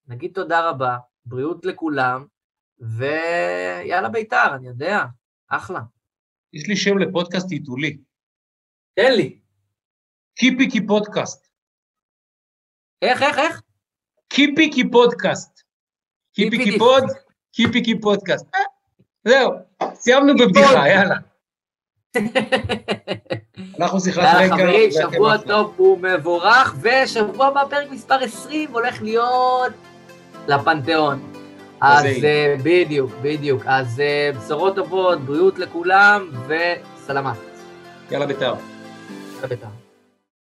ונגיד תודה רבה, בריאות לכולם, ויאללה בית"ר, אני יודע, אחלה. יש לי שם לפודקאסט עיתולי. תן לי. קיפי קיפודקאסט. איך, איך, איך? קיפי קיפודקאסט. קיפי קיפוד, קיפי קיפודקאסט. אה, זהו, סיימנו בבדיחה, יאללה. אנחנו שיחת רקע. חברים, שבוע טוב ומבורך, ושבוע הבא פרק מספר 20 הולך להיות לפנתיאון. אז אה, בדיוק, בדיוק. אז אה, בשורות טובות, בריאות לכולם, וסלמת. יאללה בית"ר. יאללה בית"ר.